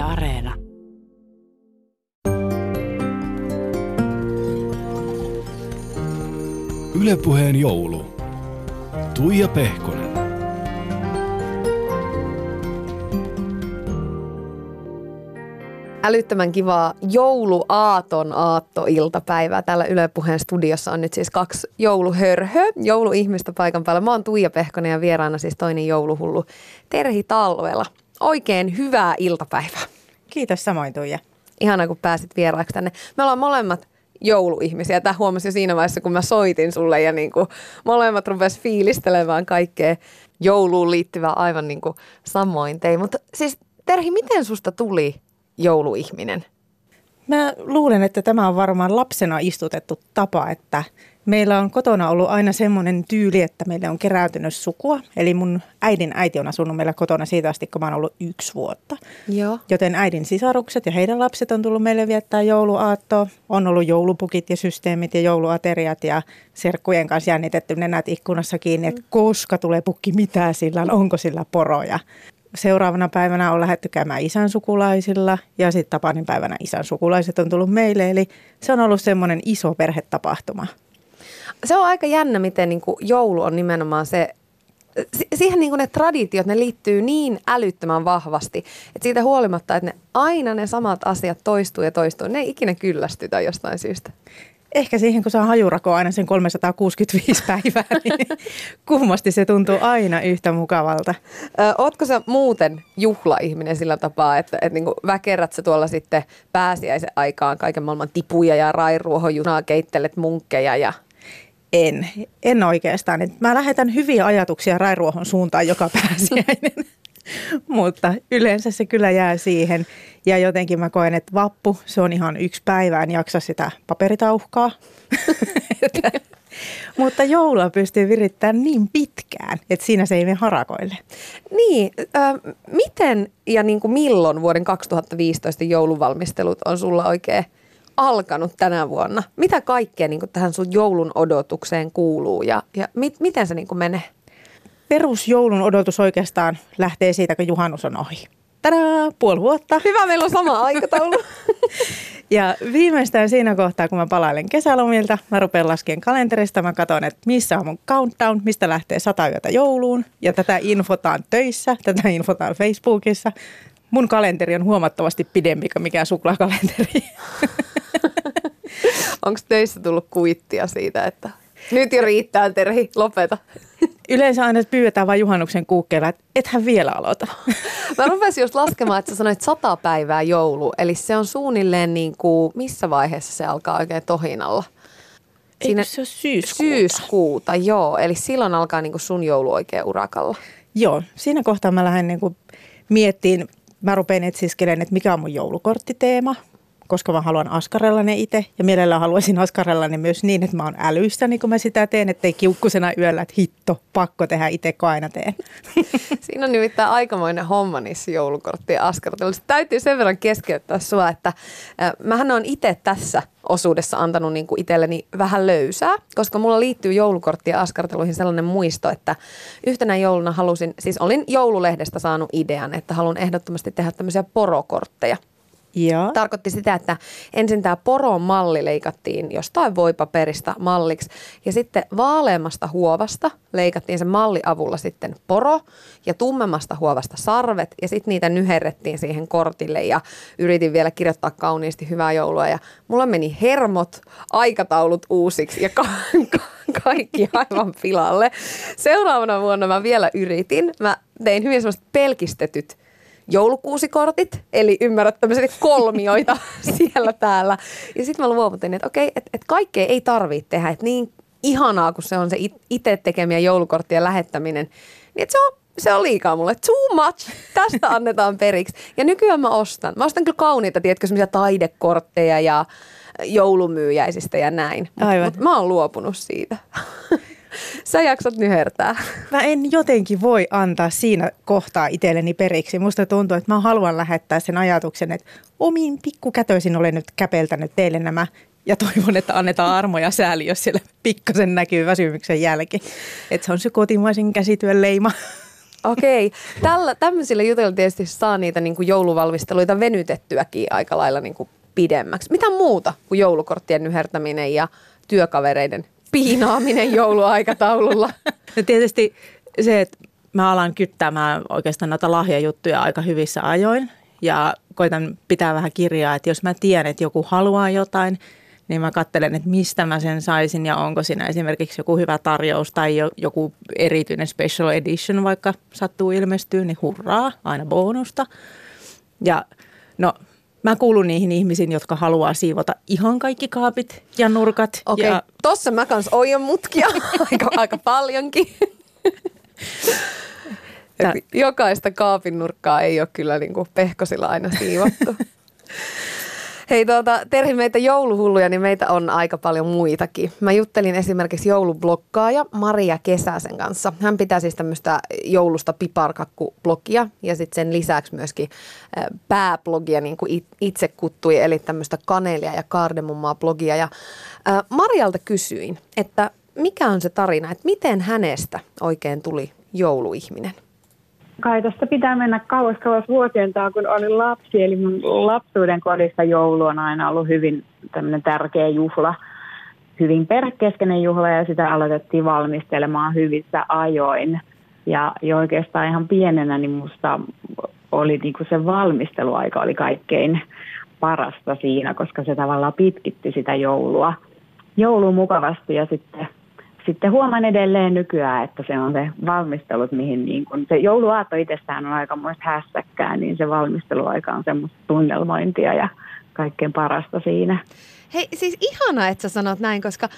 Yle Areena. Ylepuheen joulu. Tuija Pehkonen. Älyttömän kivaa jouluaaton aattoiltapäivää. Täällä Yle Puheen studiossa on nyt siis kaksi jouluhörhö, jouluihmistä paikan päällä. Mä oon Tuija Pehkonen ja vieraana siis toinen jouluhullu Terhi Talvela. Oikein hyvää iltapäivää. Kiitos samoin Tuija. Ihana kun pääsit vieraaksi tänne. Me ollaan molemmat jouluihmisiä. Tämä huomasi jo siinä vaiheessa, kun mä soitin sulle ja niin kuin molemmat rupes fiilistelemään kaikkea jouluun liittyvää aivan niin kuin samoin tein. Mutta siis Terhi, miten susta tuli jouluihminen? Mä luulen, että tämä on varmaan lapsena istutettu tapa, että meillä on kotona ollut aina semmoinen tyyli, että meille on keräytynyt sukua. Eli mun äidin äiti on asunut meillä kotona siitä asti, kun mä oon ollut yksi vuotta. Joo. Joten äidin sisarukset ja heidän lapset on tullut meille viettää jouluaattoa. On ollut joulupukit ja systeemit ja jouluateriat ja serkkujen kanssa jännitetty nenät ikkunassa kiinni, että koska tulee pukki, mitä sillä on, onko sillä poroja. Seuraavana päivänä on lähdetty käymään isän sukulaisilla ja sitten Tapanin päivänä isän sukulaiset on tullut meille. Eli se on ollut semmoinen iso perhetapahtuma. Se on aika jännä, miten niin kuin joulu on nimenomaan se, si- siihen niin kuin ne traditiot, ne liittyy niin älyttömän vahvasti, että siitä huolimatta, että ne aina ne samat asiat toistuu ja toistuu, ne ei ikinä kyllästytä jostain syystä. Ehkä siihen, kun saa hajurakoa aina sen 365 päivää, niin kummasti se tuntuu aina yhtä mukavalta. Ö, ootko sä muuten juhlaihminen sillä tapaa, että, että niin väkerät sä tuolla sitten pääsiäisen aikaan kaiken maailman tipuja ja rairuohojunaa, keittelet munkkeja ja En, en oikeastaan. Mä lähetän hyviä ajatuksia Rairuohon suuntaan joka pääsiäinen, mutta yleensä se kyllä jää siihen. Ja jotenkin mä koen, että vappu, se on ihan yksi päivä, en jaksa sitä paperitauhkaa. mutta joulua pystyy virittämään niin pitkään, että siinä se ei mene harakoille. Niin, ö, miten ja niin kuin milloin vuoden 2015 jouluvalmistelut on sulla oikein alkanut tänä vuonna? Mitä kaikkea niin kuin tähän sun joulun odotukseen kuuluu ja, ja mit, miten se niin kuin menee? Perusjoulun odotus oikeastaan lähtee siitä, kun juhannus on ohi. Tadaa, puoli vuotta. Hyvä, meillä on sama aikataulu. Ja viimeistään siinä kohtaa, kun mä palailen kesälomilta, mä rupean laskemaan kalenterista, mä katson, että missä on mun countdown, mistä lähtee sata yötä jouluun. Ja tätä infotaan töissä, tätä infotaan Facebookissa. Mun kalenteri on huomattavasti pidempi kuin mikään suklaakalenteri. Onko töissä tullut kuittia siitä, että nyt jo riittää Terhi, lopeta. Yleensä aina pyydetään vain juhannuksen kuukkeella, että ethän vielä aloita. Mä rupesin just laskemaan, että sä sanoit sata päivää joulu, eli se on suunnilleen niin kuin, missä vaiheessa se alkaa oikein tohinalla? Eikö se ole syyskuuta? Syyskuuta, joo. Eli silloin alkaa niin kuin sun joulu oikein urakalla. Joo, siinä kohtaa mä lähden niin miettiin, mä rupean etsiskelemään, että mikä on mun joulukorttiteema, koska mä haluan askarella ne itse. Ja mielellään haluaisin askarella ne myös niin, että mä oon älyistä, niin kun mä sitä teen, ettei kiukkusena yöllä, että hitto, pakko tehdä itse, kun aina teen. Siinä on nimittäin aikamoinen homma niissä joulukorttien askarteluissa. Täytyy sen verran keskeyttää sua, että äh, mähän on itse tässä osuudessa antanut niin kuin itselleni vähän löysää, koska mulla liittyy joulukorttien askarteluihin sellainen muisto, että yhtenä jouluna halusin, siis olin joululehdestä saanut idean, että haluan ehdottomasti tehdä tämmöisiä porokortteja. Joo. Tarkoitti sitä, että ensin tämä poron malli leikattiin jostain voipaperista malliksi ja sitten vaaleammasta huovasta leikattiin sen malliavulla sitten poro ja tummemmasta huovasta sarvet ja sitten niitä nyherrettiin siihen kortille ja yritin vielä kirjoittaa kauniisti hyvää joulua ja mulla meni hermot, aikataulut uusiksi ja ka- ka- kaikki aivan pilalle. Seuraavana vuonna mä vielä yritin. Mä tein hyvin semmoiset pelkistetyt joulukuusikortit, eli ymmärrät tämmöisiä kolmioita siellä täällä. Ja sitten mä luovutin, että okei, että et kaikkea ei tarvitse tehdä, että niin ihanaa kun se on se itse tekemiä joulukorttien lähettäminen, niin että se on se on liikaa mulle. Too much. Tästä annetaan periksi. Ja nykyään mä ostan. Mä ostan kyllä kauniita, tiedätkö, semmoisia taidekortteja ja joulumyyjäisistä ja näin. Mutta mä oon luopunut siitä. Sä jaksat nyhertää. Mä en jotenkin voi antaa siinä kohtaa itselleni periksi. Musta tuntuu, että mä haluan lähettää sen ajatuksen, että omin pikkukätöisin olen nyt käpeltänyt teille nämä ja toivon, että annetaan armoja sääli, jos siellä pikkasen näkyy väsymyksen jälki. Että se on se kotimaisen käsityön leima. Okei. Tällä, tämmöisillä jutuilla tietysti saa niitä niin kuin jouluvalmisteluita venytettyäkin aika lailla niin kuin pidemmäksi. Mitä muuta kuin joulukorttien nyhertäminen ja työkavereiden piinaaminen jouluaikataululla? No tietysti se, että mä alan kyttämään oikeastaan noita lahjajuttuja aika hyvissä ajoin ja koitan pitää vähän kirjaa, että jos mä tiedän, että joku haluaa jotain, niin mä katselen, että mistä mä sen saisin ja onko siinä esimerkiksi joku hyvä tarjous tai joku erityinen special edition vaikka sattuu ilmestyä, niin hurraa, aina bonusta. Ja no Mä kuulun niihin ihmisiin, jotka haluaa siivota ihan kaikki kaapit ja nurkat. Okei, okay. ja... tossa mä kans oion mutkia aika, aika paljonkin. Jokaista kaapin nurkkaa ei ole kyllä niin kuin pehkosilla aina siivottu. Hei tuota, Terhi, meitä jouluhulluja, niin meitä on aika paljon muitakin. Mä juttelin esimerkiksi joulublokkaaja Maria Kesäsen kanssa. Hän pitää siis tämmöistä joulusta piparkakku-blogia ja sitten sen lisäksi myöskin pääblogia, niin kuin itse kuttui, eli tämmöistä kanelia ja kardemummaa blogia. Ja Marialta kysyin, että mikä on se tarina, että miten hänestä oikein tuli jouluihminen? Kai tästä pitää mennä kauas kauas vuosien taa, kun olin lapsi. Eli mun lapsuuden kodissa joulu on aina ollut hyvin tämmöinen tärkeä juhla, hyvin perhekeskeinen juhla ja sitä aloitettiin valmistelemaan hyvissä ajoin. Ja jo oikeastaan ihan pienenä niin musta oli niin kuin se valmisteluaika oli kaikkein parasta siinä, koska se tavallaan pitkitti sitä joulua, joulua mukavasti ja sitten sitten huomaan edelleen nykyään, että se on se valmistelut, mihin niin kun, se jouluaatto itsessään on aika muista hässäkkää, niin se valmisteluaika on semmoista tunnelmointia ja kaikkein parasta siinä. Hei, siis ihanaa, että sä sanot näin, koska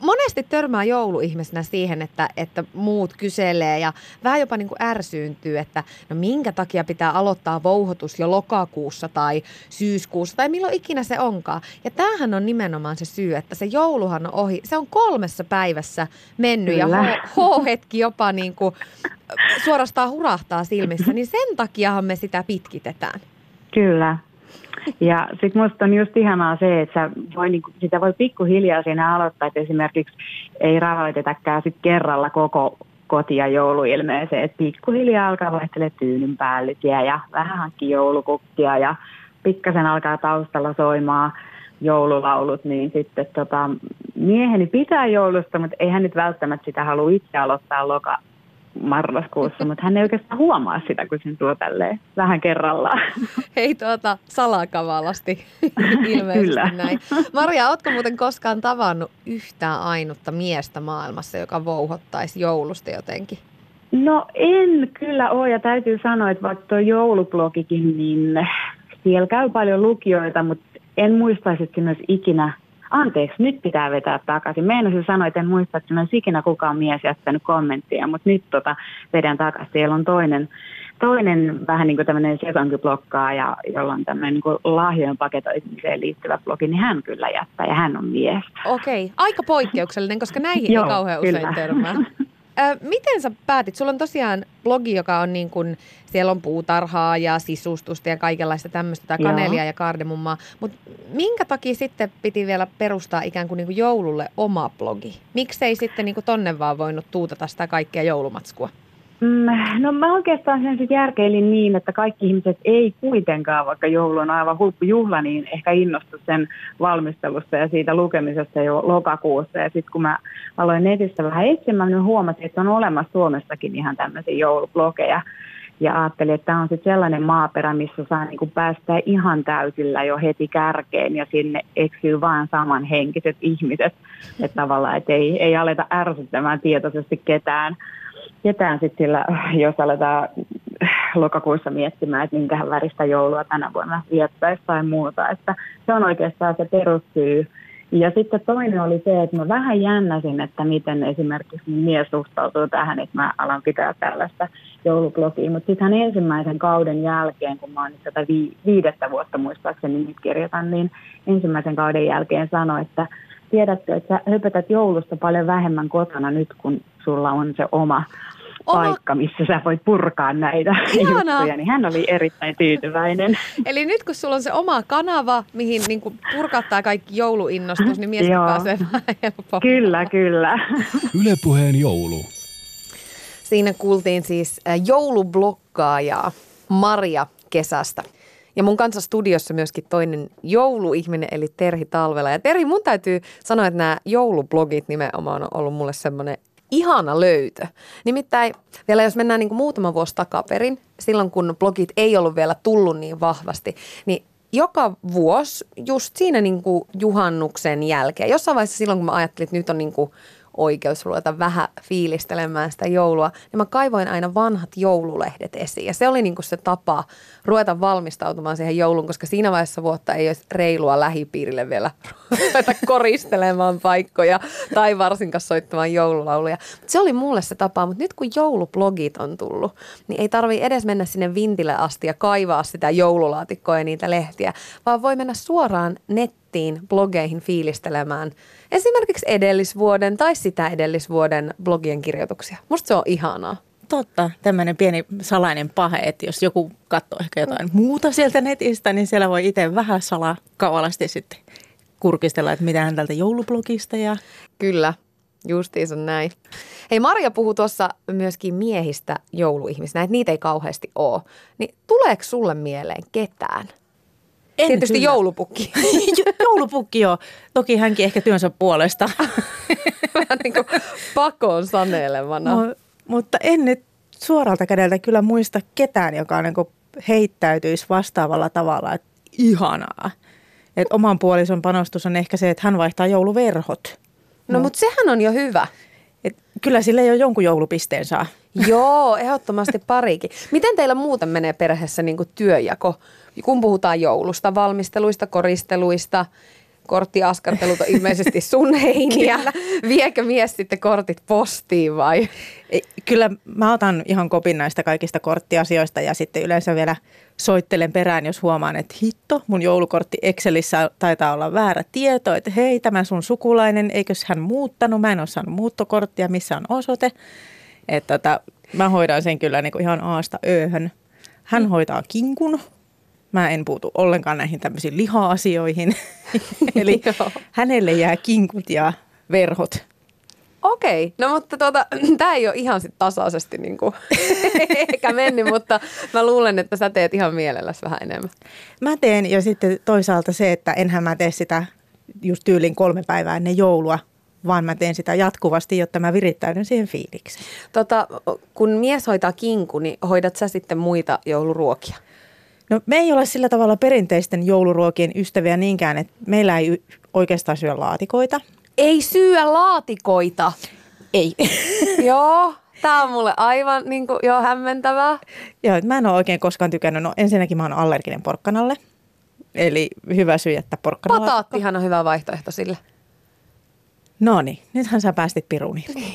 monesti törmää jouluihmisenä siihen, että, että muut kyselee ja vähän jopa niin kuin ärsyyntyy, että no minkä takia pitää aloittaa vouhotus jo lokakuussa tai syyskuussa tai milloin ikinä se onkaan. Ja tämähän on nimenomaan se syy, että se jouluhan on ohi. Se on kolmessa päivässä mennyt Kyllä. ja H-hetki jopa niin kuin suorastaan hurahtaa silmissä, niin sen takiahan me sitä pitkitetään. Kyllä, ja sitten musta on just ihanaa se, että voi, niin, sitä voi pikkuhiljaa siinä aloittaa, että esimerkiksi ei rauhoitetäkään sit kerralla koko kotia jouluilmeeseen, että pikkuhiljaa alkaa vaihtele tyynyn päällytiä ja vähän hankki joulukukkia ja pikkasen alkaa taustalla soimaan joululaulut, niin sitten tota, mieheni pitää joulusta, mutta ei hän nyt välttämättä sitä halua itse aloittaa loka, marraskuussa, mutta hän ei oikeastaan huomaa sitä, kun sen tuo tälleen vähän kerrallaan. Hei tuota, salakavalasti ilmeisesti Kyllä. näin. Maria, ootko muuten koskaan tavannut yhtään ainutta miestä maailmassa, joka vouhottaisi joulusta jotenkin? No en kyllä ole ja täytyy sanoa, että vaikka tuo joulublogikin, niin siellä käy paljon lukijoita, mutta en muistaisi, että myös ikinä anteeksi, nyt pitää vetää takaisin. Meinasin sanoa, että en muista, että olisi ikinä kukaan mies jättänyt kommenttia, mutta nyt tota, vedän takaisin. Siellä on toinen, toinen vähän niin kuin tämmöinen ja jolla on tämmöinen niin lahjojen paketoimiseen liittyvä blogi, niin hän kyllä jättää ja hän on mies. Okei, okay. aika poikkeuksellinen, koska näihin Joo, ei kauhean usein törmää. Ö, miten sä päätit? Sulla on tosiaan blogi, joka on niin kuin, siellä on puutarhaa ja sisustusta ja kaikenlaista tämmöistä, tai kanelia Joo. ja kardemummaa. Mutta minkä takia sitten piti vielä perustaa ikään kuin, niin kuin joululle oma blogi? Miksei sitten niin kuin tonne vaan voinut tuutata sitä kaikkea joulumatskua? Mm, no mä oikeastaan sen sitten järkeilin niin, että kaikki ihmiset ei kuitenkaan, vaikka joulu on aivan huippujuhla, niin ehkä innostu sen valmistelusta ja siitä lukemisesta jo lokakuussa. Ja sitten kun mä aloin netistä vähän etsimään, niin huomasin, että on olemassa Suomessakin ihan tämmöisiä joulublogeja. Ja ajattelin, että tämä on sitten sellainen maaperä, missä saa niinku päästä ihan täysillä jo heti kärkeen ja sinne eksyy vain samanhenkiset ihmiset. Että tavallaan, että ei, ei aleta ärsyttämään tietoisesti ketään ketään sitten sillä, jos aletaan lokakuussa miettimään, että minkähän väristä joulua tänä vuonna viettäisi tai muuta. Että se on oikeastaan se perussyy. Ja sitten toinen oli se, että mä vähän jännäsin, että miten esimerkiksi mies suhtautuu tähän, että mä alan pitää tällaista joulublogia. Mutta sitten ensimmäisen kauden jälkeen, kun mä oon tätä viidettä vuotta muistaakseni nyt kirjoitan, niin ensimmäisen kauden jälkeen sanoi, että tiedätkö, että sä höpötät joulusta paljon vähemmän kotona nyt, kun sulla on se oma oma... paikka, missä sä voit purkaa näitä Ihanaa. juttuja, niin hän oli erittäin tyytyväinen. Eli nyt kun sulla on se oma kanava, mihin niin kuin purkattaa kaikki jouluinnostus, niin mies pääsee vähän helpommin. Kyllä, kyllä. Ylepuheen joulu. Siinä kuultiin siis äh, joulublokkaaja Maria kesästä. Ja mun kanssa studiossa myöskin toinen jouluihminen, eli Terhi Talvela. Ja Terhi, mun täytyy sanoa, että nämä joulublogit nimenomaan on ollut mulle semmoinen ihana löytö. Nimittäin vielä jos mennään niin kuin muutama vuosi takaperin, silloin kun blogit ei ollut vielä tullut niin vahvasti, niin joka vuosi just siinä niin kuin juhannuksen jälkeen, jossain vaiheessa silloin kun mä ajattelin, että nyt on niin kuin oikeus ruveta vähän fiilistelemään sitä joulua, niin mä kaivoin aina vanhat joululehdet esiin. Ja se oli niin kuin se tapa ruveta valmistautumaan siihen jouluun, koska siinä vaiheessa vuotta ei olisi reilua lähipiirille vielä ruveta koristelemaan paikkoja tai varsinkaan soittamaan joululauluja. Se oli mulle se tapa, mutta nyt kun joulublogit on tullut, niin ei tarvi edes mennä sinne vintille asti ja kaivaa sitä joululaatikkoa ja niitä lehtiä, vaan voi mennä suoraan nettiin blogeihin fiilistelemään esimerkiksi edellisvuoden tai sitä edellisvuoden blogien kirjoituksia. Musta se on ihanaa. Totta, tämmöinen pieni salainen pahe, että jos joku katsoo ehkä jotain muuta sieltä netistä, niin siellä voi itse vähän salakavalasti sitten kurkistella, että mitä hän tältä joulublogista. Ja... Kyllä, justiinsa näin. Hei, Maria puhuu tuossa myöskin miehistä jouluihmisinä, että niitä ei kauheasti ole. Niin tuleeko sulle mieleen ketään? En Tietysti kyllä. joulupukki. joulupukki joo. Toki hänkin ehkä työnsä puolesta. Vähän niin kuin pakoon sanelemana. Mu- mutta en nyt suoralta kädeltä kyllä muista ketään, joka niin heittäytyisi vastaavalla tavalla, että ihanaa. Et oman puolison panostus on ehkä se, että hän vaihtaa jouluverhot. No, mutta sehän on jo hyvä. Et kyllä sille jo jonkun joulupisteen saa. Joo, ehdottomasti parikin. Miten teillä muuten menee perheessä niin työjako, kun puhutaan joulusta, valmisteluista, koristeluista, korttiaskartelut on ilmeisesti sun heiniä. Viekö mies sitten kortit postiin vai? Ei, Kyllä mä otan ihan kopin näistä kaikista korttiasioista ja sitten yleensä vielä soittelen perään, jos huomaan, että hitto, mun joulukortti Excelissä taitaa olla väärä tieto, että hei, tämä sun sukulainen, eikös hän muuttanut, mä en ole saanut muuttokorttia, missä on osoite. Että tota, mä hoidan sen kyllä niin kuin ihan aasta ööhön. Hän hoitaa kinkun. Mä en puutu ollenkaan näihin tämmöisiin liha-asioihin. Eli hänelle jää kinkut ja verhot. Okei, no mutta tuota, tämä ei ole ihan sit tasaisesti niin kuin, eikä mennyt, mutta mä luulen, että sä teet ihan mielelläsi vähän enemmän. Mä teen ja sitten toisaalta se, että enhän mä tee sitä just tyylin kolme päivää ennen joulua, vaan mä teen sitä jatkuvasti, jotta mä virittäydyn siihen fiilikseen. Tota, kun mies hoitaa kinku, niin hoidat sä sitten muita jouluruokia? No me ei ole sillä tavalla perinteisten jouluruokien ystäviä niinkään, että meillä ei oikeastaan syö laatikoita. Ei syö laatikoita. Ei. Joo, tämä on mulle aivan niin kuin, jo hämmentävää. Joo, mä en ole oikein koskaan tykännyt. No ensinnäkin mä oon allerginen porkkanalle. Eli hyvä syy, että porkkanalla... Pataattihan on hyvä vaihtoehto sille. No niin, nythän sä päästit piruun irti.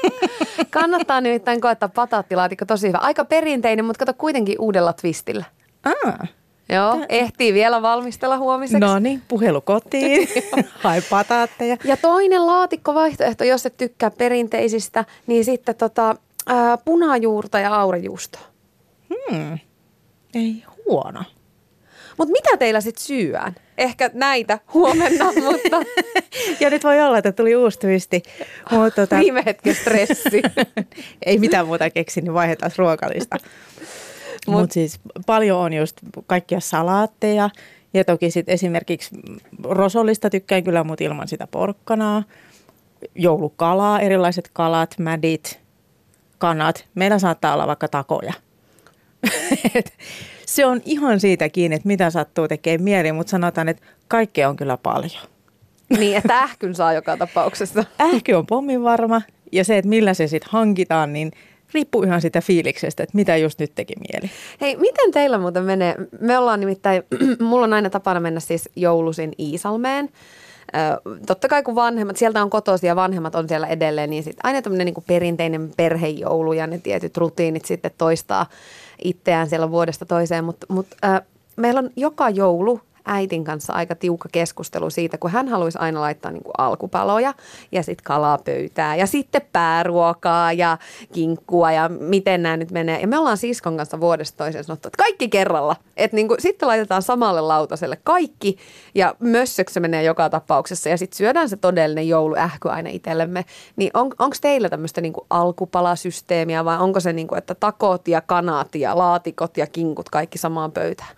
Kannattaa nimittäin koettaa pataattilaatikko tosi hyvä. Aika perinteinen, mutta kato kuitenkin uudella twistillä. Ah, Joo, ehtii vielä valmistella huomiseksi. no niin, puhelu kotiin. Hai pataatteja. Ja toinen laatikkovaihtoehto, jos et tykkää perinteisistä, niin sitten tota, ää, punajuurta ja aurejuustoa. Hmm. Ei huono. Mutta mitä teillä sitten syöään? Ehkä näitä huomenna, mutta Ja nyt voi olla, että tuli uusi twisti. Mutta tota, viime hetken stressi. ei mitään muuta keksi, niin vaihdetaan ruokalista. Mutta siis paljon on just kaikkia salaatteja. Ja toki sitten esimerkiksi rosollista tykkään kyllä, mutta ilman sitä porkkanaa. Joulukalaa, erilaiset kalat, mädit, kanat. Meillä saattaa olla vaikka takoja. Se on ihan siitä kiinni, että mitä sattuu tekemään mieli, mutta sanotaan, että kaikkea on kyllä paljon. niin, että ähkyn saa joka tapauksessa. Ähky on pommin varma ja se, että millä se sitten hankitaan, niin riippuu ihan sitä fiiliksestä, että mitä just nyt teki mieli. Hei, miten teillä muuten menee? Me ollaan nimittäin, mulla on aina tapana mennä siis joulusin Iisalmeen. Totta kai kun vanhemmat, sieltä on kotoisia ja vanhemmat on siellä edelleen, niin sit aina tämmöinen niin perinteinen perhejoulu ja ne tietyt rutiinit sitten toistaa itseään siellä vuodesta toiseen. Mutta mut, ö, meillä on joka joulu äitin kanssa aika tiukka keskustelu siitä, kun hän haluaisi aina laittaa niin kuin alkupaloja ja sitten kalapöytää ja sitten pääruokaa ja kinkkua ja miten nämä nyt menee. Ja me ollaan siskon kanssa vuodesta toiseen sanottu, että kaikki kerralla. Että niin sitten laitetaan samalle lautaselle kaikki ja mössöksi se menee joka tapauksessa ja sitten syödään se todellinen jouluähky aina itsellemme. Niin on, onko teillä tämmöistä niin alkupalasysteemiä vai onko se niin kuin, että takot ja kanat ja laatikot ja kinkut kaikki samaan pöytään?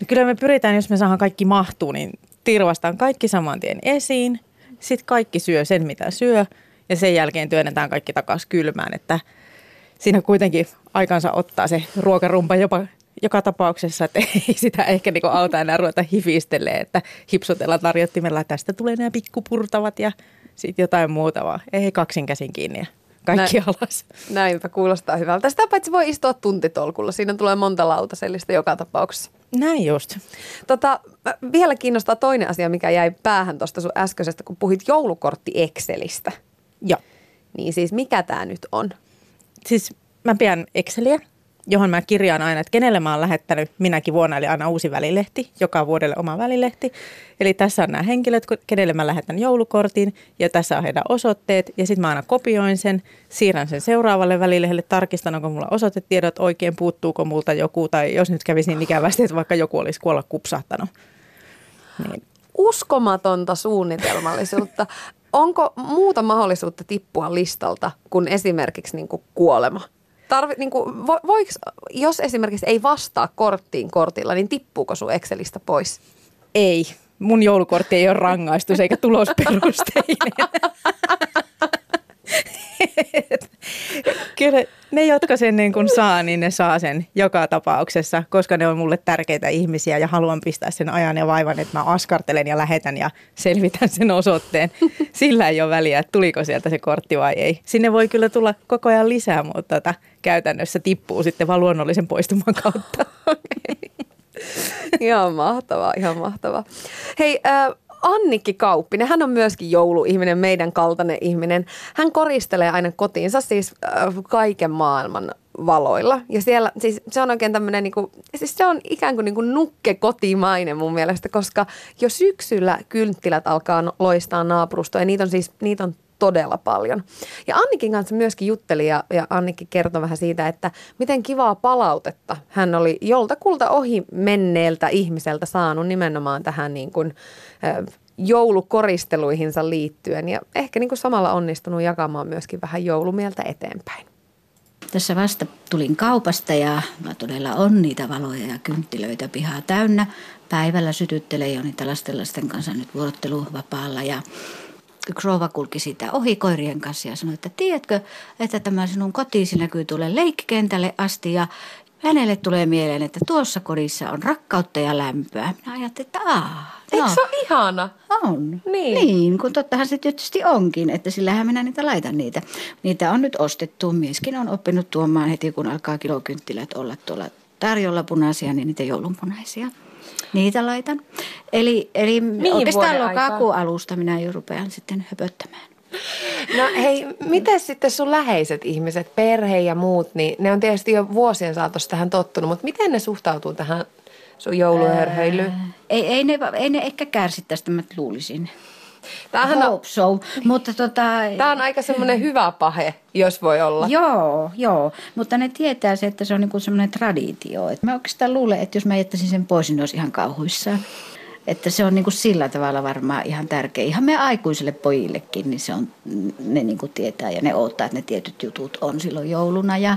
No kyllä me pyritään, jos me saadaan kaikki mahtuu, niin tirvastaan kaikki saman tien esiin. Sitten kaikki syö sen, mitä syö ja sen jälkeen työnnetään kaikki takaisin kylmään, että siinä kuitenkin aikansa ottaa se ruokarumpa jopa joka tapauksessa, että ei sitä ehkä niin auta enää ruveta hifistelee, että hipsotella tarjottimella, tästä tulee nämä pikkupurtavat ja sitten jotain muuta vaan. Ei kaksin käsin kiinni ja kaikki Näin, alas. Näinpä, kuulostaa hyvältä. Sitä paitsi voi istua tuntitolkulla. Siinä tulee monta lautasellista joka tapauksessa. Näin just. Tota, vielä kiinnostaa toinen asia, mikä jäi päähän tuosta sun äskeisestä, kun puhuit joulukortti Excelistä. Joo. Niin siis mikä tämä nyt on? Siis mä pidän Exceliä johon mä kirjaan aina, että kenelle mä oon lähettänyt minäkin vuonna, eli aina uusi välilehti, joka vuodelle oma välilehti. Eli tässä on nämä henkilöt, kenelle mä lähetän joulukortin, ja tässä on heidän osoitteet, ja sitten mä aina kopioin sen, siirrän sen seuraavalle välilehdelle, tarkistan, onko mulla osoitetiedot oikein, puuttuuko multa joku, tai jos nyt kävisi niin ikävästi, että vaikka joku olisi kuolla kupsahtanut. Niin. Uskomatonta suunnitelmallisuutta. Onko muuta mahdollisuutta tippua listalta kuin esimerkiksi niin kuin kuolema? Tarvi, niin kuin, vo, voiks, jos esimerkiksi ei vastaa korttiin kortilla, niin tippuuko sun Excelistä pois? Ei. Mun joulukortti ei ole rangaistus eikä tulosperusteinen. Kyllä ne, jotka sen niin kun saa, niin ne saa sen joka tapauksessa, koska ne on mulle tärkeitä ihmisiä ja haluan pistää sen ajan ja vaivan, että mä askartelen ja lähetän ja selvitän sen osoitteen. Sillä ei ole väliä, että tuliko sieltä se kortti vai ei. Sinne voi kyllä tulla koko ajan lisää, mutta tota, käytännössä tippuu sitten vaan luonnollisen poistuman kautta. ihan mahtavaa, ihan mahtavaa. Hei, äh, Annikki Kauppinen, hän on myöskin jouluihminen, meidän kaltainen ihminen. Hän koristelee aina kotiinsa siis äh, kaiken maailman valoilla. Ja siellä, siis se on oikein tämmöinen, niin siis se on ikään kuin, niin kuin nukke kotimainen mun mielestä, koska jo syksyllä kynttilät alkaa loistaa naapurustoa ja niitä on siis, niitä on todella paljon. Ja Annikin kanssa myöskin jutteli ja, ja Annikki kertoi vähän siitä, että miten kivaa palautetta hän oli joltakulta ohi menneeltä ihmiseltä saanut nimenomaan tähän niin kuin, joulukoristeluihinsa liittyen ja ehkä niin kuin samalla onnistunut jakamaan myöskin vähän joulumieltä eteenpäin. Tässä vasta tulin kaupasta ja todella on niitä valoja ja kynttilöitä pihaa täynnä. Päivällä sytyttelee jo niitä lastenlasten kanssa nyt vuorotteluvapaalla ja yksi rouva kulki sitä ohi koirien kanssa ja sanoi, että tiedätkö, että tämä sinun kotiisi näkyy tuolle leikkikentälle asti ja hänelle tulee mieleen, että tuossa kodissa on rakkautta ja lämpöä. Minä ajattelin, että aah. Eikö no. se ole ihana? On. Niin. niin, kun tottahan se tietysti onkin, että sillähän minä niitä laitan niitä. Niitä on nyt ostettu. Mieskin on oppinut tuomaan heti, kun alkaa kilokynttilät olla tuolla tarjolla punaisia, niin niitä joulunpunaisia. Niitä laitan. Eli, eli oikeastaan lokakuun alusta minä jo rupean sitten höpöttämään. No hei, miten sitten sun läheiset ihmiset, perhe ja muut, niin ne on tietysti jo vuosien saatossa tähän tottunut, mutta miten ne suhtautuu tähän sun jouluhörhöilyyn? Ei, ei, ne, ei ne ehkä kärsi tästä, mä luulisin. Tämähän Hope so. Mutta tota, Tämä on aika semmoinen hyvä pahe, jos voi olla. Joo, joo. Mutta ne tietää se, että se on niin semmoinen traditio. Et mä oikeastaan luulen, että jos mä jättäisin sen pois, niin olisi ihan kauhuissaan. Että se on niin kuin sillä tavalla varmaan ihan tärkeä. Ihan me aikuisille pojillekin, niin se on, ne niin kuin tietää ja ne odottaa, että ne tietyt jutut on silloin jouluna. Ja,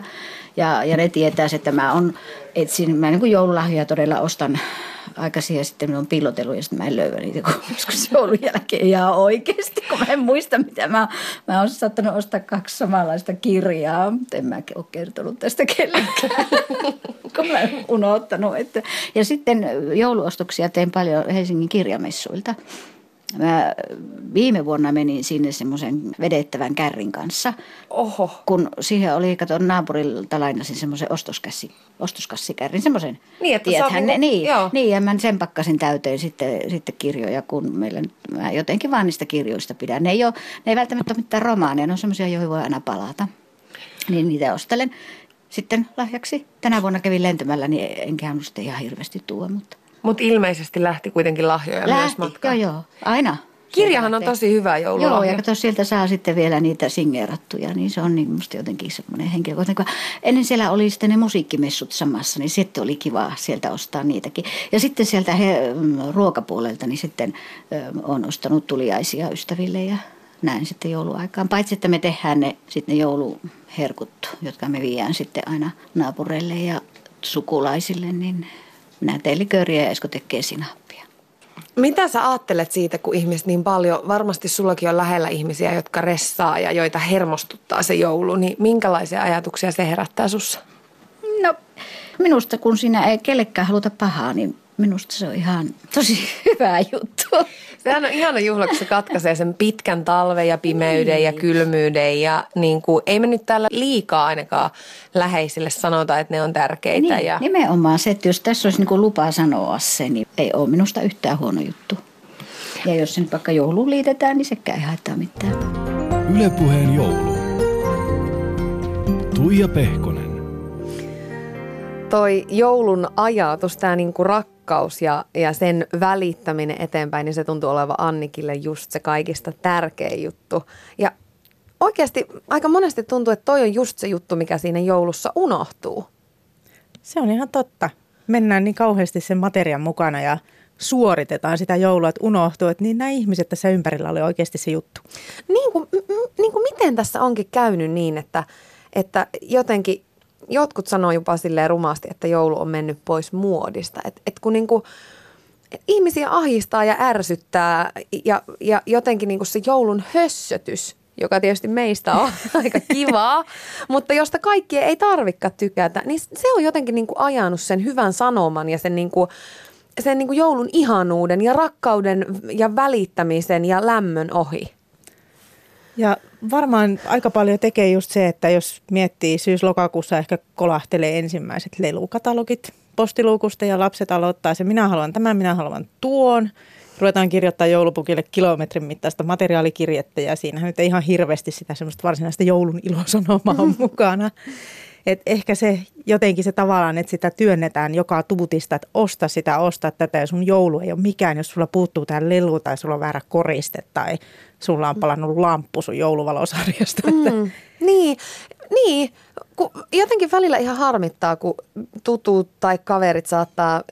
ja, ja ne tietää, että mä on, etsin, mä niin kuin joululahjoja todella ostan aikaisin ja sitten minä olen piilotellut ja sitten mä en löyä niitä, joskus joulun jälkeen ihan oikeasti, kun mä en muista mitä mä, mä olen saattanut ostaa kaksi samanlaista kirjaa, mutta en mä ole kertonut tästä kellekään, kun mä en unohtanut. Että. Ja sitten jouluostoksia teen paljon Helsingin kirjamessuilta. Mä viime vuonna menin sinne semmoisen vedettävän kärrin kanssa. Oho. Kun siihen oli, kato naapurilta lainasin semmoisen ostoskassi, ostoskassikärrin, semmoisen. Niin, että Tiedäthän, ne, niin, joo. niin, ja mä sen pakkasin täyteen sitten, sitten kirjoja, kun meillä, mä jotenkin vaan niistä kirjoista pidän. Ne ei, ole, ne ei välttämättä ole mitään romaaneja, ne on semmoisia, joihin voi aina palata. Niin niitä ostelen sitten lahjaksi. Tänä vuonna kävin lentämällä, niin enkä sitten ihan hirveästi tuo, mutta Mutta ilmeisesti lähti kuitenkin lahjoja myös Lähti, matkaan. joo joo, aina. Kirjahan on tosi hyvä Joo, joululahja. ja kato, sieltä saa sitten vielä niitä singeerattuja, niin se on niin musta jotenkin semmoinen henkilökohtainen. kun Ennen siellä oli sitten ne musiikkimessut samassa, niin sitten oli kiva sieltä ostaa niitäkin. Ja sitten sieltä he, mm, ruokapuolelta, niin sitten ö, on ostanut tuliaisia ystäville ja näin sitten jouluaikaan. Paitsi, että me tehdään ne sitten ne jouluherkut, jotka me viedään sitten aina naapureille ja sukulaisille, niin minä teen likööriä ja Esko tekee sinappia. Mitä sä ajattelet siitä, kun ihmiset niin paljon, varmasti sullakin on lähellä ihmisiä, jotka ressaa ja joita hermostuttaa se joulu, niin minkälaisia ajatuksia se herättää sussa? No minusta kun sinä ei kellekään haluta pahaa, niin minusta se on ihan tosi hyvä juttu. Sehän on ihana juhla, kun se katkaisee sen pitkän talven ja pimeyden ja kylmyyden ja niin kuin, ei me nyt täällä liikaa ainakaan läheisille sanota, että ne on tärkeitä. Niin, ja... nimenomaan se, että jos tässä olisi niin lupa sanoa se, niin ei ole minusta yhtään huono juttu. Ja jos se nyt vaikka jouluun liitetään, niin sekään ei haittaa mitään. Ylepuheen joulu. Tuija Pehkonen. Toi joulun ajatus, tämä niinku rakkaus ja, ja sen välittäminen eteenpäin, niin se tuntuu olevan Annikille just se kaikista tärkein juttu. Ja oikeasti aika monesti tuntuu, että toi on just se juttu, mikä siinä joulussa unohtuu. Se on ihan totta. Mennään niin kauheasti sen materian mukana ja suoritetaan sitä joulua, että unohtuu, että niin nämä ihmiset tässä ympärillä oli oikeasti se juttu. Niin kuin, m- m- niin kuin miten tässä onkin käynyt niin, että, että jotenkin jotkut sanoo jopa silleen rumasti, että joulu on mennyt pois muodista. Et, et kun niin kuin, ihmisiä ahistaa ja ärsyttää ja, ja jotenkin niin kuin se joulun hössötys, joka tietysti meistä on aika kivaa, mutta josta kaikkien ei tarvikaan tykätä, niin se on jotenkin niin kuin ajanut sen hyvän sanoman ja sen, niin kuin, sen niin kuin joulun ihanuuden ja rakkauden ja välittämisen ja lämmön ohi. Ja varmaan aika paljon tekee just se, että jos miettii syys-lokakuussa ehkä kolahtelee ensimmäiset lelukatalogit postiluukusta ja lapset aloittaa se, minä haluan tämän, minä haluan tuon. Ruvetaan kirjoittaa joulupukille kilometrin mittaista materiaalikirjettä ja siinähän nyt ei ihan hirveästi sitä semmoista varsinaista joulun ilosanomaa on mukana. Et ehkä se jotenkin se tavallaan, että sitä työnnetään joka tuutista, että osta sitä, osta tätä ja sun joulu ei ole mikään, jos sulla puuttuu tämä lelu tai sulla on väärä koriste tai sulla on palannut lamppu sun jouluvalosarjasta. Mm. Niin, niin. Kun jotenkin välillä ihan harmittaa, kun tutut tai kaverit saattaa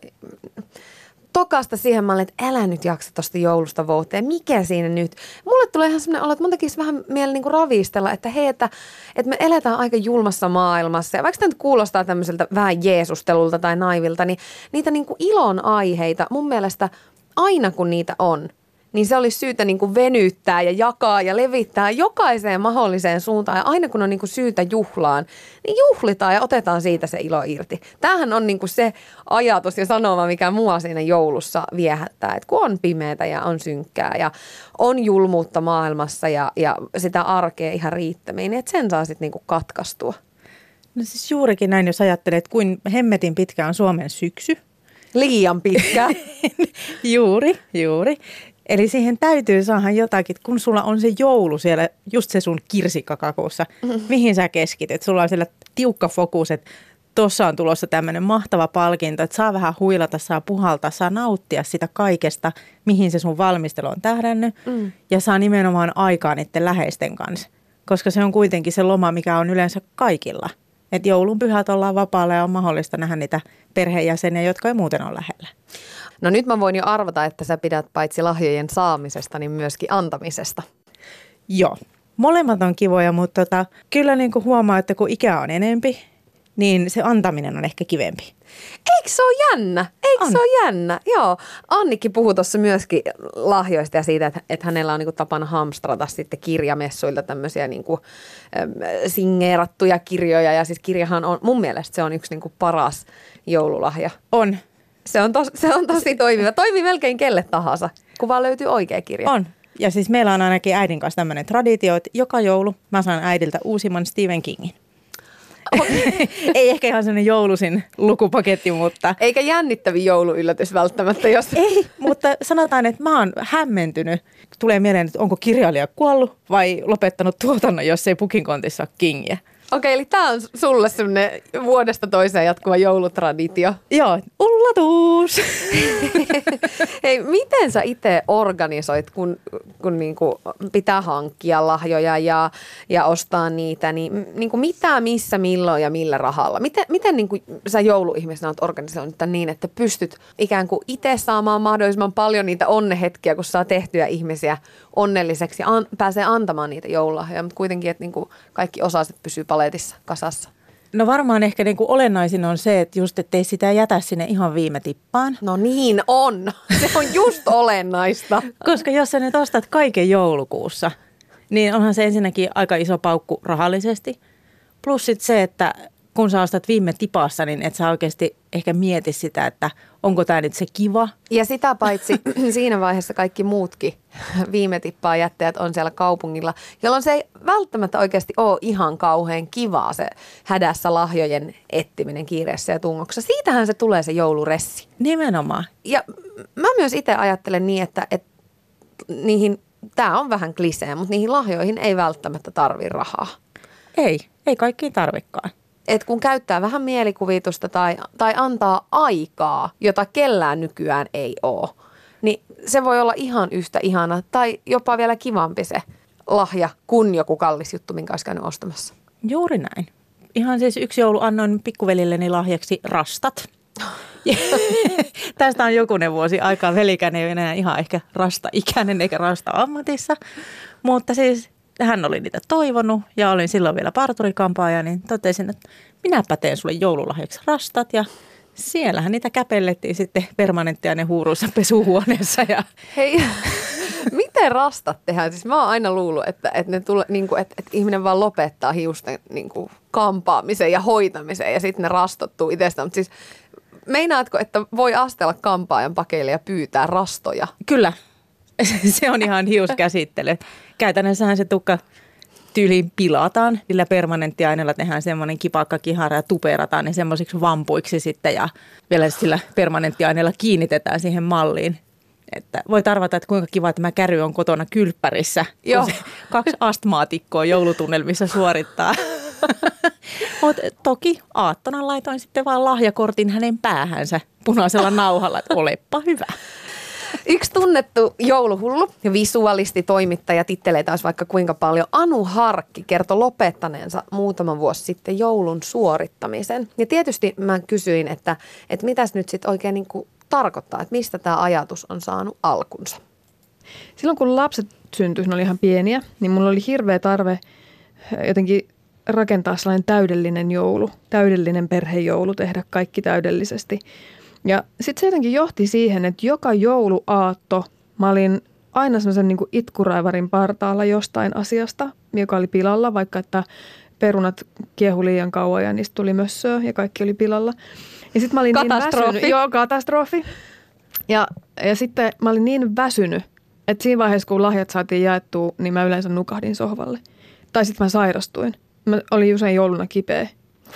tokasta siihen malliin, että älä nyt jaksa tuosta joulusta vouhtia. Mikä siinä nyt? Mulle tulee ihan sellainen olo, että mun tekisi vähän mieli niin ravistella, että hei, että, että me eletään aika julmassa maailmassa. Ja vaikka tämä nyt kuulostaa tämmöiseltä vähän jeesustelulta tai naivilta, niin niitä niin kuin ilon aiheita mun mielestä aina kun niitä on – niin se olisi syytä niin kuin venyttää ja jakaa ja levittää jokaiseen mahdolliseen suuntaan. Ja aina kun on niin kuin syytä juhlaan, niin juhlitaan ja otetaan siitä se ilo irti. Tämähän on niin kuin se ajatus ja sanoma, mikä mua siinä joulussa viehättää. Että kun on pimeätä ja on synkkää ja on julmuutta maailmassa ja, ja sitä arkea ihan riittämiin, niin että sen saa sitten niin kuin katkaistua. No siis juurikin näin, jos ajattelet, että kuin hemmetin pitkä on Suomen syksy. Liian pitkä. juuri, juuri. Eli siihen täytyy saada jotakin, kun sulla on se joulu siellä, just se sun kirsikkakakuussa, mm-hmm. mihin sä keskityt. Sulla on siellä tiukka fokus, että tuossa on tulossa tämmöinen mahtava palkinto, että saa vähän huilata, saa puhaltaa, saa nauttia sitä kaikesta, mihin se sun valmistelu on tähdännyt. Mm. Ja saa nimenomaan aikaa niiden läheisten kanssa, koska se on kuitenkin se loma, mikä on yleensä kaikilla. Että joulun pyhät ollaan vapaalla ja on mahdollista nähdä niitä perheenjäseniä, jotka ei muuten ole lähellä. No nyt mä voin jo arvata, että sä pidät paitsi lahjojen saamisesta, niin myöskin antamisesta. Joo, molemmat on kivoja, mutta tota, kyllä niin kuin huomaa, että kun ikä on enempi, niin se antaminen on ehkä kivempi. Eikö se ole jännä? Eikö on. se ole jännä? Joo. Annikki puhui tuossa myöskin lahjoista ja siitä, että, että hänellä on niin kuin tapana hamstrata sitten kirjamessuilta tämmöisiä niin kuin, äm, singeerattuja kirjoja. Ja siis kirjahan on, mun mielestä se on yksi niin kuin paras joululahja. On. Se on, tos, se on tosi toimiva. Toimii melkein kelle tahansa, kun vaan löytyy oikea kirja. On. Ja siis meillä on ainakin äidin kanssa tämmöinen traditio, että joka joulu mä saan äidiltä uusimman Stephen Kingin. Ei ehkä ihan sellainen joulusin lukupaketti, mutta... Eikä jännittävi jouluyllätys välttämättä, jos... Ei, mutta sanotaan, että mä oon hämmentynyt. Tulee mieleen, että onko kirjailija kuollut vai lopettanut tuotannon, jos ei pukinkontissa ole kingiä. Okei, eli tämä on sulle semmoinen vuodesta toiseen jatkuva joulutraditio. Joo, ullatuus. Hei, miten sä itse organisoit, kun, kun niinku pitää hankkia lahjoja ja, ja ostaa niitä, niin, niinku mitä, missä, milloin ja millä rahalla? Miten, miten niinku sä jouluihmisenä oot organisoinut tämän niin, että pystyt ikään kuin itse saamaan mahdollisimman paljon niitä onnehetkiä, kun saa tehtyä ihmisiä onnelliseksi ja an, pääsee antamaan niitä joululahjoja, mutta kuitenkin, että niinku kaikki osaset pysyy paletissa, kasassa. No varmaan ehkä niin kuin olennaisin on se, että just ettei sitä jätä sinne ihan viime tippaan. No niin on. Se on just olennaista. Koska jos sä nyt ostat kaiken joulukuussa, niin onhan se ensinnäkin aika iso paukku rahallisesti. Plus sit se, että kun sä ostat viime tipassa, niin et sä oikeasti ehkä mieti sitä, että onko tämä nyt se kiva. Ja sitä paitsi siinä vaiheessa kaikki muutkin viime tippaa jättäjät on siellä kaupungilla, jolloin se ei välttämättä oikeasti ole ihan kauhean kivaa se hädässä lahjojen ettiminen kiireessä ja tungoksessa. Siitähän se tulee se jouluressi. Nimenomaan. Ja mä myös itse ajattelen niin, että, että niihin, tämä on vähän klisee, mutta niihin lahjoihin ei välttämättä tarvi rahaa. Ei, ei kaikkiin tarvikaan että kun käyttää vähän mielikuvitusta tai, tai antaa aikaa, jota kellään nykyään ei ole, niin se voi olla ihan yhtä ihana tai jopa vielä kivampi se lahja kuin joku kallis juttu, minkä olisi käynyt ostamassa. Juuri näin. Ihan siis yksi joulu annoin pikkuvelilleni lahjaksi rastat. Tästä on jokunen vuosi aikaa. Velikäinen ei enää ihan ehkä rasta-ikäinen eikä rasta-ammatissa. Mutta siis hän oli niitä toivonut ja olin silloin vielä parturikampaaja, niin totesin, että minäpä teen sulle joululahjaksi rastat ja siellähän niitä käpellettiin sitten permanenttia ne huuruissa pesuhuoneessa. Ja... Hei, miten rastat tehdään? Siis mä oon aina luullut, että, että, ne tule, niin kuin, että, että ihminen vaan lopettaa hiusten niin kuin, kampaamisen ja hoitamisen ja sitten ne rastottuu itsestään. Mutta siis meinaatko, että voi astella kampaajan pakeille ja pyytää rastoja? Kyllä, se on ihan hiuskäsittely. Käytännössähän se tukka tyyliin pilataan. Sillä permanenttiaineella tehdään semmoinen kipakka kihara ja tuperataan ne semmoisiksi vampuiksi sitten ja vielä sillä permanenttiaineella kiinnitetään siihen malliin. Että voi tarvata, että kuinka kiva tämä käry on kotona kylppärissä, Joo. kun se kaksi astmaatikkoa joulutunnelmissa suorittaa. Mutta toki aattona laitoin sitten vaan lahjakortin hänen päähänsä punaisella nauhalla, että olepa hyvä. Yksi tunnettu jouluhullu ja visualisti, toimittaja, titteleitä olisi vaikka kuinka paljon. Anu Harkki kertoi lopettaneensa muutama vuosi sitten joulun suorittamisen. Ja tietysti mä kysyin, että, että mitäs nyt sitten oikein niin kuin tarkoittaa, että mistä tämä ajatus on saanut alkunsa. Silloin kun lapset syntyivät, ne oli ihan pieniä, niin mulla oli hirveä tarve jotenkin rakentaa sellainen täydellinen joulu, täydellinen perhejoulu, tehdä kaikki täydellisesti. Ja sitten se jotenkin johti siihen, että joka jouluaatto mä olin aina semmoisen niin itkuraivarin partaalla jostain asiasta, joka oli pilalla, vaikka että perunat kiehu liian kauan ja niistä tuli mössöä ja kaikki oli pilalla. Ja sitten mä olin niin katastrofi. niin väsynyt. Joo, katastrofi. Ja, ja sitten mä olin niin väsynyt, että siinä vaiheessa kun lahjat saatiin jaettua, niin mä yleensä nukahdin sohvalle. Tai sitten mä sairastuin. Mä olin usein jouluna kipeä.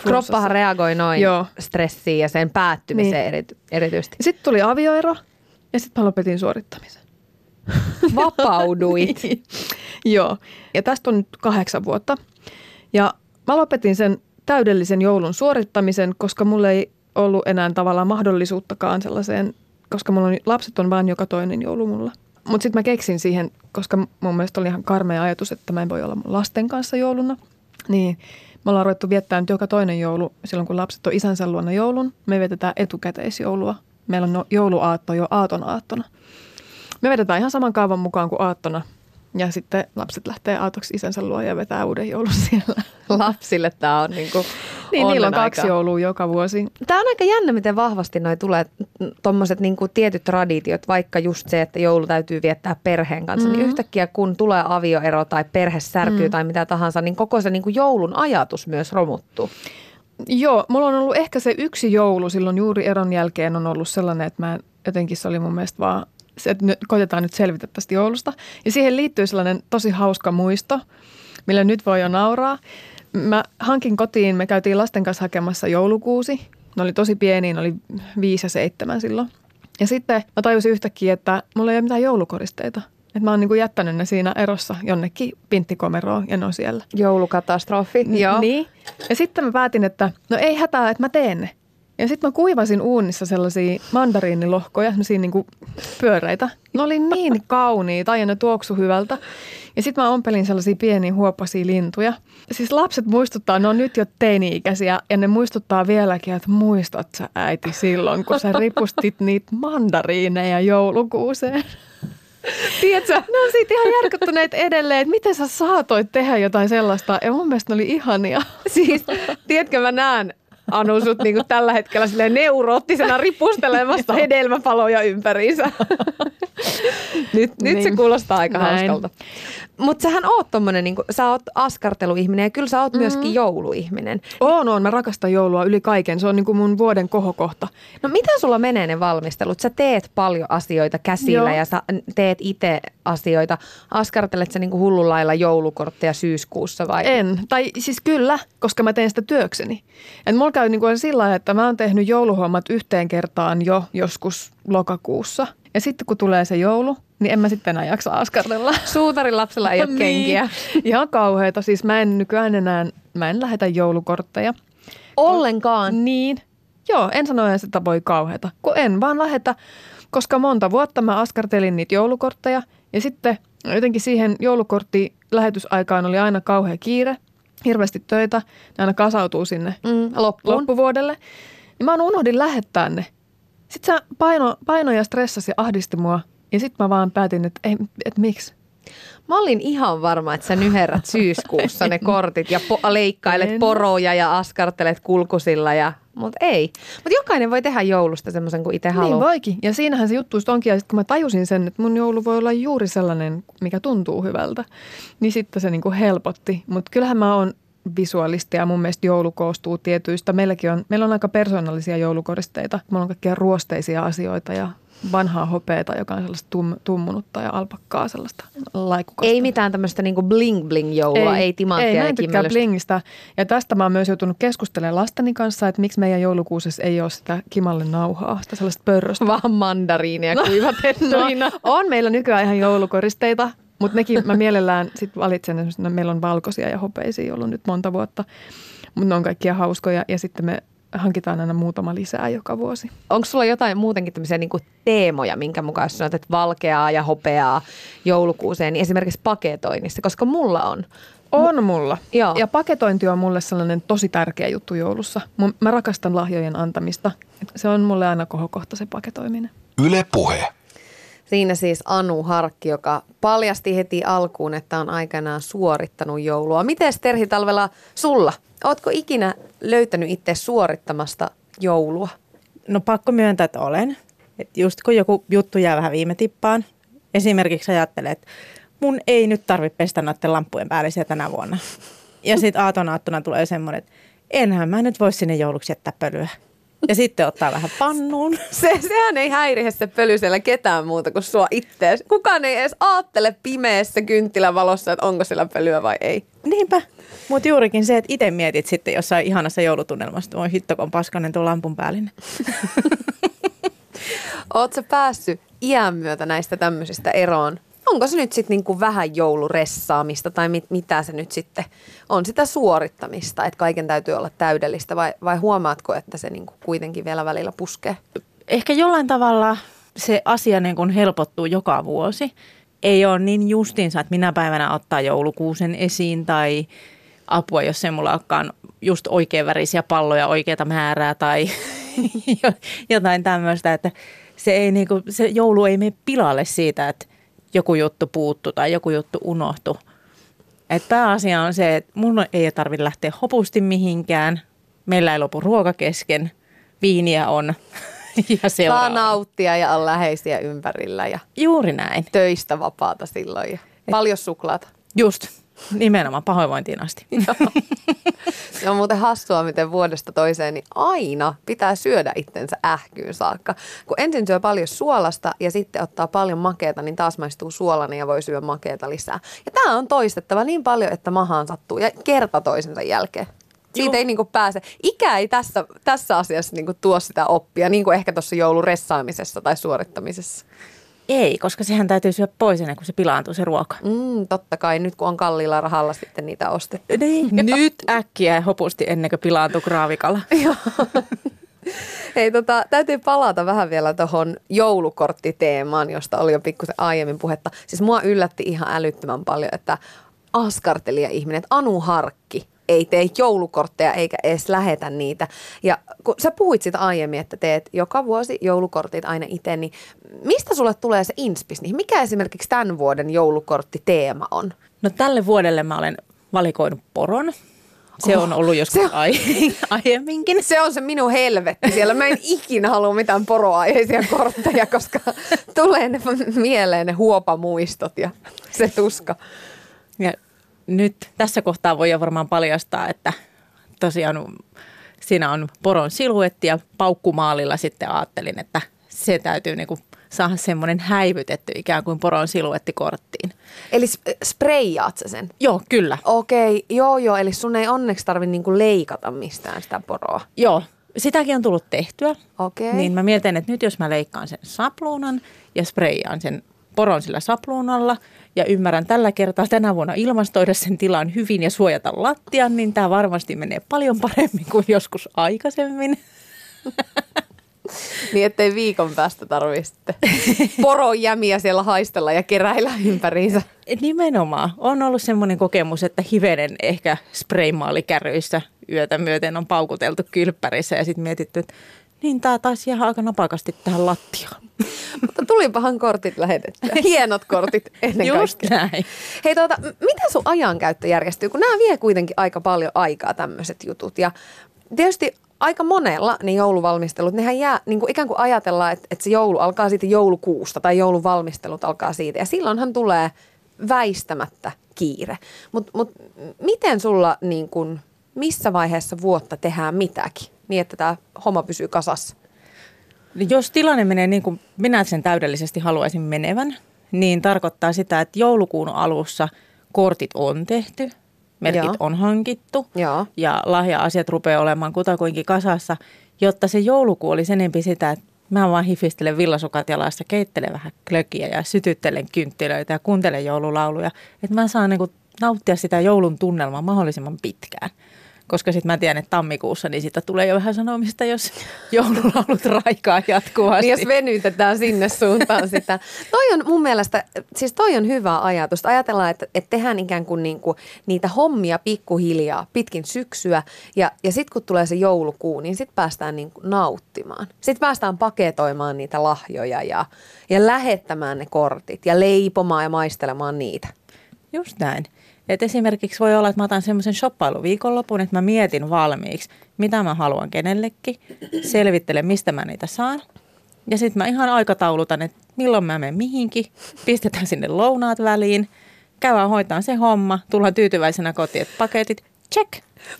Kroppahan reagoi noin Joo. stressiin ja sen päättymiseen niin. erity, erityisesti. Sitten tuli avioero ja sitten mä lopetin suorittamisen. Vapauduit. niin. Joo. Ja tästä on nyt kahdeksan vuotta. Ja mä lopetin sen täydellisen joulun suorittamisen, koska mulla ei ollut enää tavallaan mahdollisuuttakaan sellaiseen, koska mulla on, lapset on vain joka toinen joulu mulla. Mutta sitten mä keksin siihen, koska mun mielestä oli ihan karmea ajatus, että mä en voi olla mun lasten kanssa jouluna. Niin me ollaan ruvettu viettää nyt joka toinen joulu silloin, kun lapset on isänsä luona joulun. Me vietetään etukäteisjoulua. Meillä on no jouluaatto jo aaton aattona. Me vedetään ihan saman kaavan mukaan kuin aattona – ja sitten lapset lähtee aatoksi isänsä luo ja vetää uuden joulun siellä. Lapsille tämä on niin kuin Niin, niillä on kaksi aika. joulua joka vuosi. Tämä on aika jännä, miten vahvasti noi tulee tuommoiset niin tietyt traditiot, vaikka just se, että joulu täytyy viettää perheen kanssa. Mm-hmm. Niin yhtäkkiä kun tulee avioero tai perhe särkyy mm. tai mitä tahansa, niin koko se niin kuin joulun ajatus myös romuttuu. Joo, mulla on ollut ehkä se yksi joulu silloin juuri eron jälkeen on ollut sellainen, että mä jotenkin se oli mun mielestä vaan se, että nyt, koitetaan nyt selvitä tästä joulusta. Ja siihen liittyy sellainen tosi hauska muisto, millä nyt voi jo nauraa. Mä hankin kotiin, me käytiin lasten kanssa hakemassa joulukuusi. Ne oli tosi pieni, ne oli viisi ja seitsemän silloin. Ja sitten mä tajusin yhtäkkiä, että mulla ei ole mitään joulukoristeita. Että mä oon niin kuin jättänyt ne siinä erossa jonnekin pinttikomeroon ja ne on siellä. Joulukatastrofi. Joo. Niin. Ja sitten mä päätin, että no ei hätää, että mä teen ne. Ja sitten mä kuivasin uunissa sellaisia mandariinilohkoja, sellaisia niin pyöreitä. Ne oli niin kauniita ja ne tuoksu hyvältä. Ja sitten mä ompelin sellaisia pieniä huopasia lintuja. Siis lapset muistuttaa, ne on nyt jo teini-ikäisiä ja ne muistuttaa vieläkin, että muistat sä äiti silloin, kun sä ripustit niitä mandariineja joulukuuseen. Tiedätkö, ne on siitä ihan järkyttyneet edelleen, että miten sä saatoit tehdä jotain sellaista. Ja mun mielestä ne oli ihania. Siis, tiedätkö, mä näen Anu sut niinku tällä hetkellä silleen neuroottisena ripustelemassa hedelmäpaloja ympäriinsä. nyt, nyt se Niin. kuulostaa aika Näin. hauskalta. Mutta sähän oot tommonen, niinku, sä oot askarteluihminen ja kyllä sä oot mm. myöskin jouluihminen. Oon, oon. Mä rakastan joulua yli kaiken. Se on niin kuin mun vuoden kohokohta. No miten sulla menee ne valmistelut? Sä teet paljon asioita käsillä Joo. ja sä teet itse asioita. Askartelet sä niinku hullun lailla joulukortteja syyskuussa vai? En. Tai siis kyllä, koska mä teen sitä työkseni. Et mulla käy niin kuin sillä että mä oon tehnyt jouluhommat yhteen kertaan jo joskus lokakuussa. Ja sitten kun tulee se joulu, niin en mä sitten enää jaksa askartella. Suutarin lapsella ei ole kenkiä. Niin. Ihan kauheita. Siis mä en nykyään enää, mä en lähetä joulukortteja. Ollenkaan. Niin. Joo, en sano edes, että voi kauheata. Kun en vaan lähetä, koska monta vuotta mä askartelin niitä joulukortteja. Ja sitten jotenkin siihen joulukortti lähetysaikaan oli aina kauhea kiire. Hirveästi töitä. Ne aina kasautuu sinne Mm, loppuun. loppuvuodelle. Niin mä unohdin lähettää ne. Sitten se paino, paino ja stressasi ahdisti mua. Ja sitten mä vaan päätin, että, ei, että miksi. Mä olin ihan varma, että sä nyherrät syyskuussa ne kortit ja po- leikkailet En. poroja ja askartelet kulkusilla. Ja, mutta ei. Mutta jokainen voi tehdä joulusta semmoisen kuin itse Niin haluaa. voikin. Ja siinähän se juttu onkin. Ja sitten kun mä tajusin sen, että mun joulu voi olla juuri sellainen, mikä tuntuu hyvältä, niin sitten se niinku helpotti. Mutta kyllähän mä oon visuaalisti ja mun mielestä joulu koostuu tietyistä. Meilläkin on, meillä on aika persoonallisia joulukoristeita. Meillä on kaikkia ruosteisia asioita ja vanhaa hopeeta, joka on sellaista tum, tummunutta ja alpakkaa sellaista laikukasta. Ei mitään tämmöistä niinku bling bling joulua, ei, ei timanttia ei, mä ja en tykkää blingistä. Ja tästä mä oon myös joutunut keskustelemaan lasteni kanssa, että miksi meidän joulukuusessa ei ole sitä kimalle nauhaa, sitä sellaista pörröstä. Vaan mandariinia kuivatettuina. No, on meillä nykyään ihan joulukoristeita, mutta nekin mä mielellään sit valitsen, no, meillä on valkoisia ja hopeisia ollut nyt monta vuotta, mutta ne on kaikkia hauskoja ja sitten me hankitaan aina muutama lisää joka vuosi. Onko sulla jotain muutenkin tämmöisiä niinku teemoja, minkä mukaan jos sanot, että valkeaa ja hopeaa joulukuuseen, niin esimerkiksi paketoinnissa, koska mulla on. On mulla. Joo. Ja paketointi on mulle sellainen tosi tärkeä juttu joulussa. Mä rakastan lahjojen antamista. Se on mulle aina kohokohta se paketoiminen. Yle Puhe. Siinä siis Anu Harkki, joka paljasti heti alkuun, että on aikanaan suorittanut joulua. Miten Terhi Talvela sulla? Ootko ikinä löytänyt itse suorittamasta joulua? No pakko myöntää, että olen. Et just kun joku juttu jää vähän viime tippaan, esimerkiksi ajattelee, että mun ei nyt tarvitse pestä noiden lamppujen päällisiä tänä vuonna. Ja sitten aaton aattona tulee semmoinen, että enhän mä nyt voi sinne jouluksi jättää pölyä. Ja sitten ottaa vähän pannuun. Se, sehän ei häirihe se pölysellä ketään muuta kuin sua ittees. Kukaan ei edes aattele pimeässä kynttilän valossa, että onko siellä pölyä vai ei. Niinpä. Mutta juurikin se, että itse mietit sitten jossain ihanassa joulutunnelmassa, että voi hitto, kun on paskanen tuo lampun päällinen. Oletko päässyt iän myötä näistä tämmöisistä eroon? Onko se nyt sitten niinku vähän jouluressaamista tai mit, mitä se nyt sitten on sitä suorittamista, että kaiken täytyy olla täydellistä vai, vai huomaatko, että se niinku kuitenkin vielä välillä puskee? ehkä jollain tavalla se asia niin kuin helpottuu joka vuosi. Ei ole niin justiinsa, että minä päivänä ottaa joulukuusen esiin tai apua, jos ei mulla olekaan just oikein värisiä palloja oikeita määrää tai jotain tämmöistä, että se, ei niin kuin, se joulu ei mene pilalle siitä, että joku juttu puuttu tai joku juttu unohtu. Et pääasia on se, että mun ei tarvitse lähteä hopusti mihinkään. Meillä ei lopu ruoka kesken. Viiniä on ja Saa seuraava. nauttia ja on läheisiä ympärillä ja Juuri näin. töistä vapaata silloin ja paljon suklaata. Just. Nimenomaan pahoinvointiin asti. Se on muuten hassua, miten vuodesta toiseen niin aina pitää syödä itsensä ähkyyn saakka. Kun ensin syö paljon suolasta ja sitten ottaa paljon makeeta, niin taas maistuu suolainen ja voi syödä makeeta lisää. Ja tämä on toistettava niin paljon, että mahaan sattuu ja kerta toisensa jälkeen. Siitä ei niinku pääse. Ikä ei tässä, tässä asiassa niinku tuo sitä oppia, niin kuin ehkä tuossa jouluressaamisessa tai suorittamisessa. Ei, koska sehän täytyy syödä pois ennen kuin se pilaantuu se ruoka. Mm, totta kai, nyt kun on kalliilla rahalla sitten niitä ostettu. Niin. Nyt äkkiä hopusti ennen kuin pilaantuu kraavikala. Hei, tota, täytyy palata vähän vielä tuohon joulukorttiteemaan, josta oli jo pikkusen aiemmin puhetta. Siis mua yllätti ihan älyttömän paljon, että askartelija ihminen, että Anu Harkki ei tee joulukortteja eikä edes lähetä niitä. Ja kun sä puhuit sitä aiemmin, että teet joka vuosi joulukortit aina itse, niin mistä sulle tulee se inspis? Niin mikä esimerkiksi tämän vuoden joulukorttiteema on? No tälle vuodelle mä olen valikoinut poron. Se Oh, on ollut joskus se- ai- aiemminkin. Se on se minun helvetti siellä. Mä en ikinä halua mitään poroaiheisia kortteja, koska tulee ne mieleen ne huopamuistot ja se tuska. Ja nyt tässä kohtaa voi jo varmaan paljastaa, että tosiaan siinä on poron siluetti ja paukkumaalilla sitten ajattelin, että se täytyy niinku saada semmoinen häivytetty ikään kuin poron siluettikorttiin. Eli sp- spreijaat sä sen? Joo, kyllä. Okei, joo joo, eli sun ei onneksi tarvi niinku leikata mistään sitä poroa. Joo, sitäkin on tullut tehtyä. Okei. Niin mä mietin, että nyt jos mä leikkaan sen sapluunan ja spreijaan sen poron sillä sapluunalla ja ymmärrän tällä kertaa tänä vuonna ilmastoida sen tilan hyvin ja suojata lattian, niin tämä varmasti menee paljon paremmin kuin joskus aikaisemmin. Niin ettei viikon päästä tarvii sitten porojämiä siellä haistella ja keräillä ympäriinsä. Nimenomaan. On ollut semmoinen kokemus, että hivenen ehkä spraymaalikärryissä yötä myöten on paukuteltu kylppärissä ja sitten mietitty, että niin tämä taisi jäädä aika napakasti tähän lattiaan. Mutta tulipahan kortit lähetettyä. Hienot kortit ennen Just kaikkea. näin. Hei tuota, m- miten sun ajankäyttö järjestyy? Kun nämä vie kuitenkin aika paljon aikaa tämmöiset jutut. Ja tietysti aika monella niin jouluvalmistelut, nehän jää, niin kuin ikään kuin ajatellaan, että, että se joulu alkaa siitä joulukuusta tai jouluvalmistelut alkaa siitä. Ja silloinhan tulee väistämättä kiire. Mutta mut, miten sulla, niin kuin, missä vaiheessa vuotta tehdään mitäkin, niin että tämä homma pysyy kasassa? Jos tilanne menee niin kuin minä sen täydellisesti haluaisin menevän, niin tarkoittaa sitä, että joulukuun alussa kortit on tehty, merkit Joo. on hankittu Joo. ja lahja-asiat rupeaa olemaan kutakuinkin kasassa, jotta se joulukuu olisi enempi sitä, että mä vaan hifistelen villasukat jalassa, keittelen vähän klökiä ja sytyttelen kynttilöitä ja kuuntelen joululauluja. Että mä saan niin kuin nauttia sitä joulun tunnelmaa mahdollisimman pitkään. Koska sitten mä tiedän, että tammikuussa niin siitä tulee jo vähän sanomista, jos joululaulut raikaa jatkuvasti. Niin jos venytetään sinne suuntaan sitä. Toi on mun mielestä, siis toi on hyvä ajatus. Ajatellaan, että, että tehdään ikään kuin, niin kuin niitä hommia pikkuhiljaa pitkin syksyä. Ja, ja sitten kun tulee se joulukuu, niin sitten päästään niin kuin nauttimaan. Sitten päästään paketoimaan niitä lahjoja ja, ja lähettämään ne kortit ja leipomaan ja maistelemaan niitä. Just näin. Et esimerkiksi voi olla, että mä otan semmoisen shoppailuviikonlopun, että mä mietin valmiiksi, mitä mä haluan kenellekin, selvittelen, mistä mä niitä saan. Ja sitten mä ihan aikataulutan, että milloin mä menen mihinkin, pistetään sinne lounaat väliin, käydään hoitaa se homma, tullaan tyytyväisenä kotiin, että paketit, check.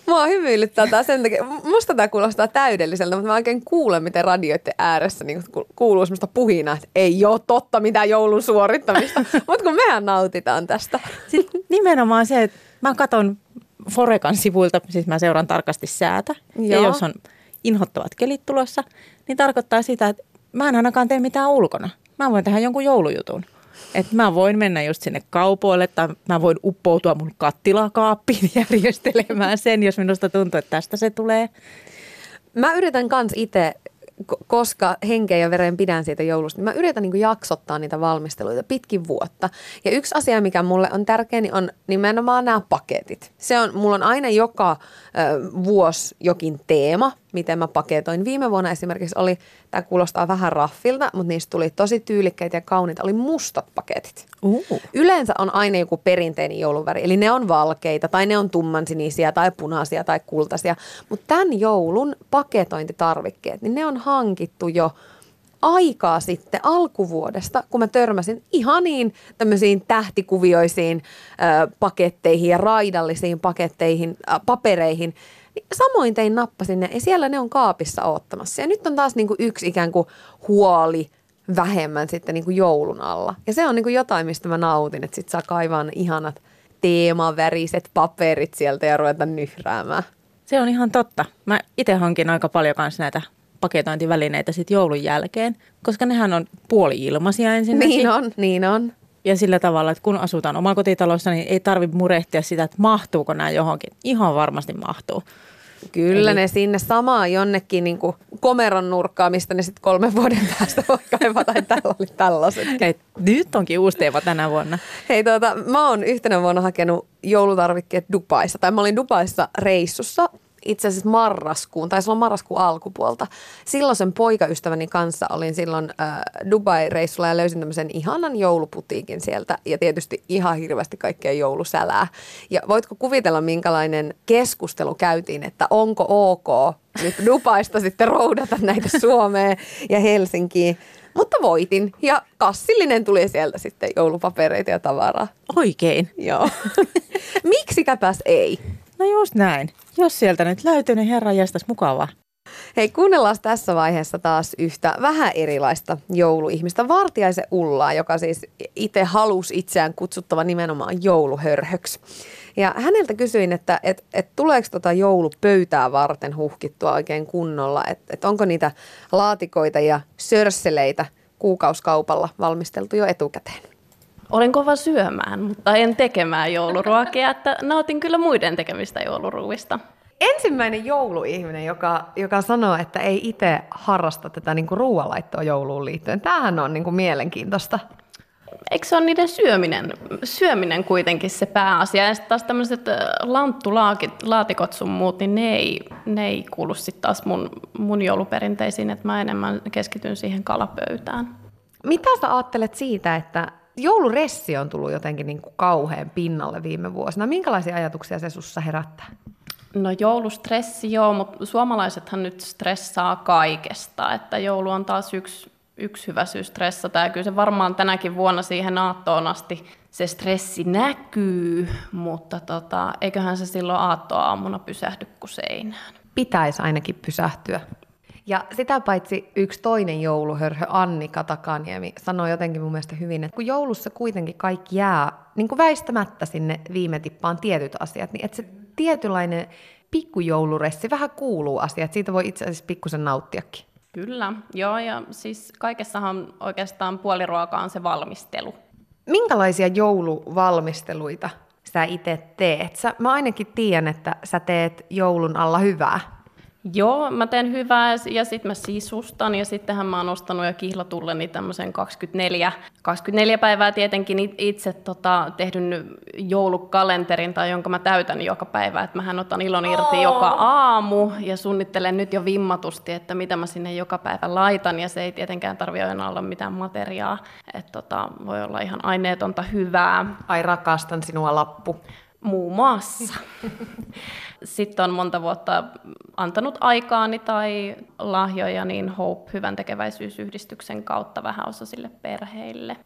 Mua hymyilyttää tää sen takia. Musta tämä kuulostaa täydelliseltä, mutta mä oikein kuulen, miten radioiden ääressä niin ku- kuuluu semmoista puhinaa, että ei ole totta mitään joulun suorittamista. mutta kun mehän nautitaan tästä. Sitten nimenomaan se, että mä katson Forekan sivuilta, siis mä seuraan tarkasti säätä. Ja Joo. jos on inhottavat kelit tulossa, niin tarkoittaa sitä, että mä en ainakaan tee mitään ulkona. Mä voin tehdä jonkun joulujutun. Että mä voin mennä just sinne kaupoille tai mä voin uppoutua mun kattilakaappiin järjestelemään sen, jos minusta tuntuu, että tästä se tulee. Mä yritän kans itse, ko- koska henkeä ja veren pidän siitä joulusta, niin mä yritän niin jaksottaa niitä valmisteluita pitkin vuotta. Ja yksi asia, mikä mulle on tärkeä, niin on nimenomaan nämä paketit. Se on, mulla on aina joka ö, vuosi jokin teema, miten mä paketoin. Viime vuonna esimerkiksi oli, tämä kuulostaa vähän raffilta, mutta niistä tuli tosi tyylikkäitä ja kauniita, oli mustat paketit. Uh. Yleensä on aina joku perinteinen jouluväri, eli ne on valkeita tai ne on tummansinisiä tai punaisia tai kultaisia. Mutta tämän joulun paketointitarvikkeet, niin ne on hankittu jo aikaa sitten alkuvuodesta, kun mä törmäsin ihaniin tämmöisiin tähtikuvioisiin ö, paketteihin ja raidallisiin paketteihin, äh, papereihin. Niin samoin tein nappasin ne ja siellä ne on kaapissa oottamassa. Ja nyt on taas niinku yksi ikään kuin huoli vähemmän sitten niin kuin joulun alla. Ja se on niin kuin jotain, mistä mä nautin, että sit saa kaivaa ne ihanat teemaväriset paperit sieltä ja ruveta nyhräämään. Se on ihan totta. Mä itse hankin aika paljon kanssa näitä paketointivälineitä sitten joulun jälkeen, koska nehän on puoli-ilmaisia ensinnäkin. Niin on, niin on. Ja sillä tavalla, että kun asutaan omakotitalossa, niin ei tarvitse murehtia sitä, että mahtuuko nämä johonkin. Ihan varmasti mahtuu. Kyllä Eli... ne sinne samaan jonnekin niin kuin komeron nurkkaan, mistä ne sitten kolmen vuoden päästä voi kaivata, tai tällä oli tällaiset. Et nyt onkin uusi teema tänä vuonna. Hei tuota, mä oon yhtenä vuonna hakenut joulutarvikkeet Dubaissa, tai mä olin Dubaissa reissussa itse asiassa marraskuun, tai silloin marraskuun alkupuolta. Silloin sen poikaystäväni kanssa olin silloin äh, Dubai-reissulla ja löysin tämmöisen ihanan jouluputiikin sieltä ja tietysti ihan hirveästi kaikkea joulusälää. Ja voitko kuvitella, minkälainen keskustelu käytiin, että onko ok nyt Dubaista sitten roudata näitä Suomeen ja Helsinkiin. Mutta voitin ja kassillinen tuli sieltä sitten joulupapereita ja tavaraa. Oikein. Joo. Miksikäpäs ei? No just näin. Jos sieltä nyt löytyy, niin herra jästäs mukavaa. Hei, kuunnellaan tässä vaiheessa taas yhtä vähän erilaista jouluihmistä. Vartiaisen Ullaa, joka siis itse halusi itseään kutsuttava nimenomaan jouluhörhöksi. Ja häneltä kysyin, että et, et tuleeko tota joulupöytää varten huhkittua oikein kunnolla, että et onko niitä laatikoita ja sörsseleitä kuukauskaupalla valmisteltu jo etukäteen. Olin kova syömään, mutta en tekemään jouluruokia, että nautin kyllä muiden tekemistä jouluruuista. Ensimmäinen jouluihminen, joka, joka sanoo, että ei itse harrasta tätä niin kuin ruoanlaittoa jouluun liittyen. Tämähän on niin kuin mielenkiintoista. Eikö se ole niiden syöminen, syöminen kuitenkin se pääasia? Ja sitten taas tämmöiset lanttulaatikot sun muut, niin ne ei, ne ei kuulu sitten taas mun, mun jouluperinteisiin, että mä enemmän keskityn siihen kalapöytään. Mitä sä ajattelet siitä, että jouluressi on tullut jotenkin niin kuin kauhean pinnalle viime vuosina. Minkälaisia ajatuksia se sussa herättää? No joulustressi joo, mutta suomalaisethan nyt stressaa kaikesta, että joulu on taas yksi, yksi hyvä syy stressata ja kyllä se varmaan tänäkin vuonna siihen aattoon asti se stressi näkyy, mutta tota, eiköhän se silloin aattoaamuna pysähdy kuin seinään. Pitäisi ainakin pysähtyä. Ja sitä paitsi yksi toinen jouluhörhö, Anni Katakaniemi, sanoi jotenkin mun mielestä hyvin, että kun joulussa kuitenkin kaikki jää niin kuin väistämättä sinne viime tippaan tietyt asiat, niin että se tietynlainen pikkujouluressi vähän kuuluu asiat, siitä voi itse asiassa pikkusen nauttiakin. Kyllä, joo, ja siis kaikessahan oikeastaan puoliruoka on se valmistelu. Minkälaisia jouluvalmisteluita sä itse teet? Sä, mä ainakin tiedän, että sä teet joulun alla hyvää. Joo, mä teen hyvää ja sitten mä sisustan ja sittenhän mä oon ostanut jo kihlatulleni tämmöisen 24, 24 päivää tietenkin itse tota, tehdyn joulukalenterin tai jonka mä täytän joka päivä, että mähän otan ilon irti oh. joka aamu ja suunnittelen nyt jo vimmatusti, että mitä mä sinne joka päivä laitan ja se ei tietenkään tarvi aina olla mitään materiaa, että tota, voi olla ihan aineetonta hyvää. Ai rakastan sinua lappu. Muun muassa. Sitten on monta vuotta antanut aikaani tai lahjoja niin Hope hyvän tekeväisyysyhdistyksen kautta vähän osasille perheille.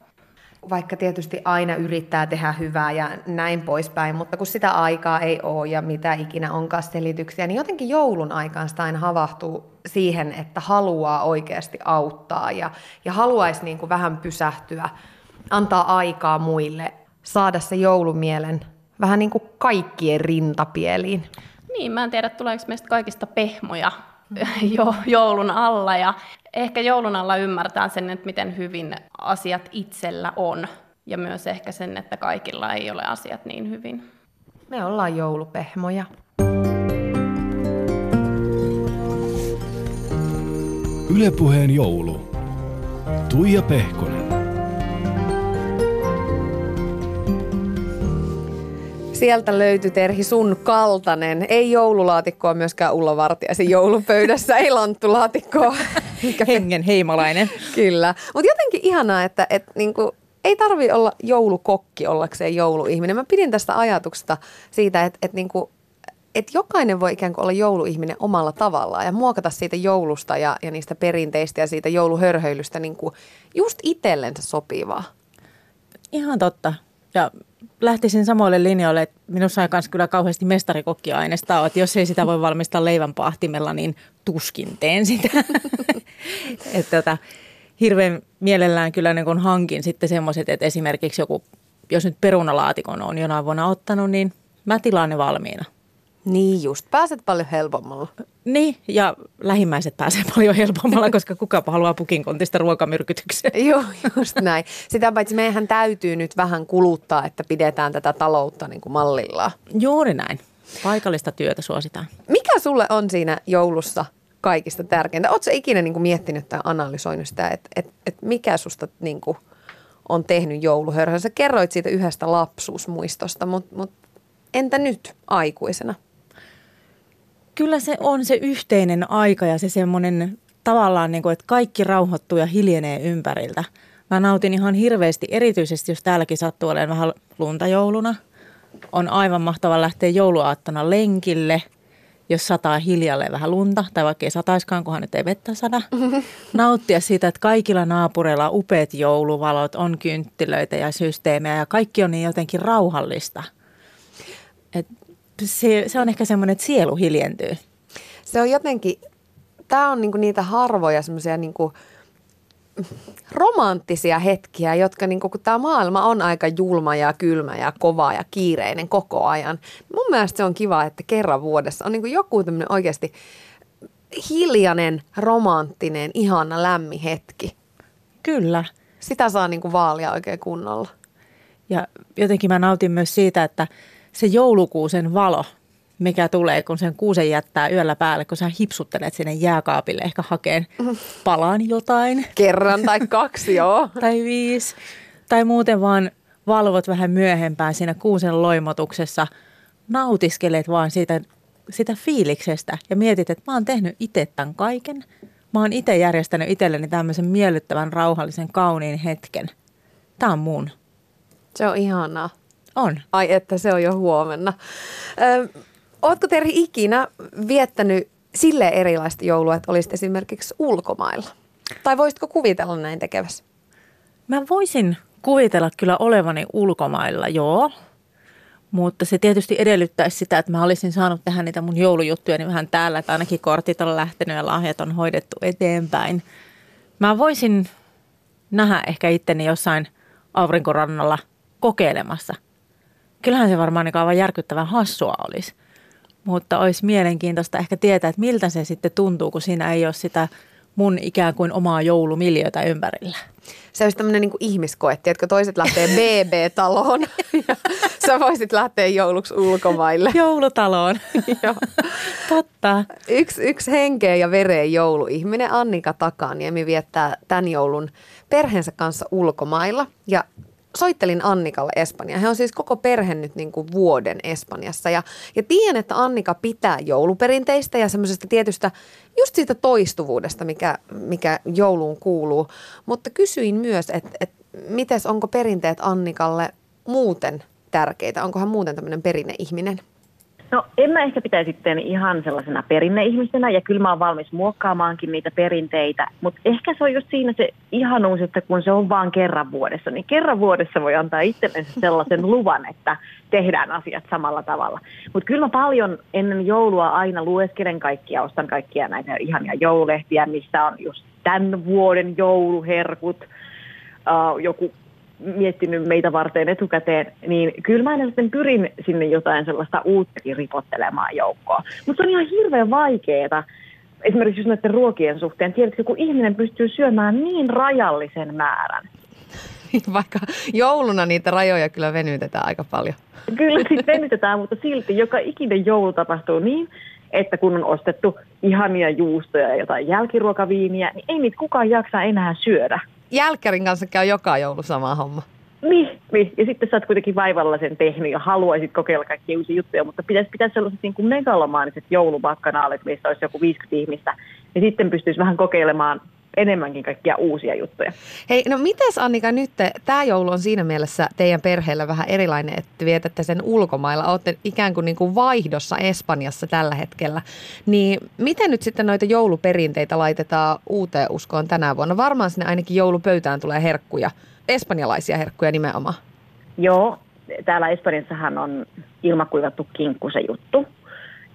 Vaikka tietysti aina yrittää tehdä hyvää ja näin poispäin, mutta kun sitä aikaa ei ole ja mitä ikinä onkaan selityksiä, niin jotenkin joulun aikaan sitä aina havahtuu siihen, että haluaa oikeasti auttaa ja, ja haluaisi niin kuin vähän pysähtyä, antaa aikaa muille, saada se joulumielen vähän niin kuin kaikkien rintapieliin. Niin, mä en tiedä, tuleeko meistä kaikista pehmoja jo, joulun alla ja ehkä joulun alla ymmärtää sen, että miten hyvin asiat itsellä on ja myös ehkä sen, että kaikilla ei ole asiat niin hyvin. Me ollaan joulupehmoja. Ylepuheen joulu. Tuija Pehkonen. Sieltä löytyi Terhi sun kaltainen. Ei joululaatikkoa myöskään Ulla Vartiaisen joulupöydässä, ei lanttulaatikkoa. Hengen heimalainen. Kyllä. Mutta jotenkin ihanaa, että et, niinku, ei tarvi olla joulukokki ollakseen jouluihminen. Mä pidin tästä ajatuksesta siitä, että et, niinku, et jokainen voi ikään kuin olla jouluihminen omalla tavallaan ja muokata siitä joulusta ja, ja niistä perinteistä ja siitä jouluhörhöilystä niinku just itsellensä sopivaa. Ihan totta. Ja lähtisin samoille linjoille, että minussa on myös kyllä kauheasti mestarikokkiainesta, että jos ei sitä voi valmistaa leivän pahtimella, niin tuskin teen sitä. että tota, hirveän mielellään kyllä niin kun hankin sitten semmoiset, että esimerkiksi joku, jos nyt perunalaatikon on jonain vuonna ottanut, niin mä tilaan ne valmiina. Niin just, pääset paljon helpommalla. Niin, ja lähimmäiset pääsee paljon helpommalla, koska kukapa haluaa pukin kontista ruokamyrkytykseen. Joo, just näin. Sitä paitsi meidän täytyy nyt vähän kuluttaa, että pidetään tätä taloutta niin kuin mallillaan. Juuri näin. Paikallista työtä suositaan. Mikä sulle on siinä joulussa kaikista tärkeintä? Oletko ikinä niin kuin miettinyt tai analysoinut sitä, että, että, että mikä susta niin kuin on tehnyt jouluhörhön? Sä kerroit siitä yhdestä lapsuusmuistosta, mutta, mutta entä nyt aikuisena? Kyllä se on se yhteinen aika ja se semmoinen tavallaan, niin kuin, että kaikki rauhoittuu ja hiljenee ympäriltä. Mä nautin ihan hirveästi, erityisesti jos täälläkin sattuu olemaan vähän lunta jouluna. On aivan mahtava lähteä jouluaattona lenkille, jos sataa hiljalle vähän lunta, tai vaikka ei sataiskaan, kunhan nyt ei vettä sada. Nauttia siitä, että kaikilla naapureilla on upeat jouluvalot, on kynttilöitä ja systeemejä ja kaikki on niin jotenkin rauhallista. Et se, se on ehkä semmoinen, että sielu hiljentyy. Se on jotenkin, tämä on niinku niitä harvoja semmoisia niinku romanttisia hetkiä, jotka niinku, kun tämä maailma on aika julma ja kylmä ja kova ja kiireinen koko ajan. Mun mielestä se on kiva, että kerran vuodessa on niinku joku tämmöinen oikeasti hiljainen, romanttinen, ihana, lämmin hetki. Kyllä. Sitä saa niinku vaalia oikein kunnolla. Ja jotenkin mä nautin myös siitä, että se joulukuusen valo, mikä tulee, kun sen kuusen jättää yöllä päälle, kun sä hipsuttelet sinne jääkaapille ehkä hakeen palan jotain. Kerran tai kaksi, joo. tai viisi. Tai muuten vaan valvot vähän myöhempään siinä kuusen loimotuksessa. Nautiskelet vaan siitä, sitä fiiliksestä ja mietit, että mä oon tehnyt itse tämän kaiken. Mä oon itse järjestänyt itselleni tämmöisen miellyttävän, rauhallisen, kauniin hetken. Tämä on mun. Se on ihanaa. On. Ai että se on jo huomenna. Ö, ootko Terhi ikinä viettänyt sille erilaista joulua, että olisit esimerkiksi ulkomailla? Tai voisitko kuvitella näin tekevässä? Mä voisin kuvitella kyllä olevani ulkomailla, joo. Mutta se tietysti edellyttäisi sitä, että mä olisin saanut tehdä niitä mun joulujuttuja niin vähän täällä, että ainakin kortit on lähtenyt ja lahjat on hoidettu eteenpäin. Mä voisin nähdä ehkä itteni jossain aurinkorannalla kokeilemassa – kyllähän se varmaan niin aivan järkyttävän hassua olisi. Mutta olisi mielenkiintoista ehkä tietää, että miltä se sitten tuntuu, kun siinä ei ole sitä mun ikään kuin omaa joulumiljöitä ympärillä. Se olisi tämmöinen niin ihmiskoetti, että toiset lähtee BB-taloon ja sä voisit lähteä jouluksi ulkomaille. Joulutaloon. Joo. Totta. Yksi, yksi henkeä ja vereen jouluihminen Annika Takaniemi viettää tämän joulun perheensä kanssa ulkomailla ja soittelin Annikalle Espanja. He on siis koko perhe nyt niin kuin vuoden Espanjassa. Ja, ja tiedän, että Annika pitää jouluperinteistä ja semmoisesta tietystä just siitä toistuvuudesta, mikä, mikä jouluun kuuluu. Mutta kysyin myös, että, että mites, onko perinteet Annikalle muuten tärkeitä? Onko hän muuten tämmöinen perinneihminen? No en mä ehkä pitäisi sitten ihan sellaisena perinneihmisenä ja kyllä mä oon valmis muokkaamaankin niitä perinteitä, mutta ehkä se on just siinä se ihanuus, että kun se on vaan kerran vuodessa, niin kerran vuodessa voi antaa itsellensä sellaisen luvan, että tehdään asiat samalla tavalla. Mutta kyllä mä paljon ennen joulua aina lueskelen kaikkia, ostan kaikkia näitä ihania joululehtiä, missä on just tämän vuoden jouluherkut, uh, joku miettinyt meitä varten etukäteen, niin kyllä mä sitten pyrin sinne jotain sellaista uuttakin ripottelemaan joukkoa. Mutta se on ihan hirveän vaikeaa, esimerkiksi just näiden ruokien suhteen. Tiedätkö, kun ihminen pystyy syömään niin rajallisen määrän. Vaikka jouluna niitä rajoja kyllä venytetään aika paljon. Kyllä sitten venytetään, mutta silti joka ikinen joulu tapahtuu niin, että kun on ostettu ihania juustoja ja jotain jälkiruokaviiniä, niin ei niitä kukaan jaksa enää syödä jälkkärin kanssa käy joka joulu sama homma. Niin, niin, ja sitten sä oot kuitenkin vaivalla sen tehnyt ja haluaisit kokeilla kaikkia uusia juttuja, mutta pitäisi pitää sellaiset niin kuin megalomaaniset joulubakkanaalit, missä olisi joku 50 ihmistä, niin sitten pystyisi vähän kokeilemaan enemmänkin kaikkia uusia juttuja. Hei, no mites Annika nyt, tämä joulu on siinä mielessä teidän perheellä vähän erilainen, että vietätte sen ulkomailla, olette ikään kuin, niin kuin vaihdossa Espanjassa tällä hetkellä. Niin miten nyt sitten noita jouluperinteitä laitetaan uuteen uskoon tänä vuonna? Varmaan sinne ainakin joulupöytään tulee herkkuja, espanjalaisia herkkuja nimenomaan. Joo, täällä Espanjassahan on ilmakuivattu kinkku se juttu.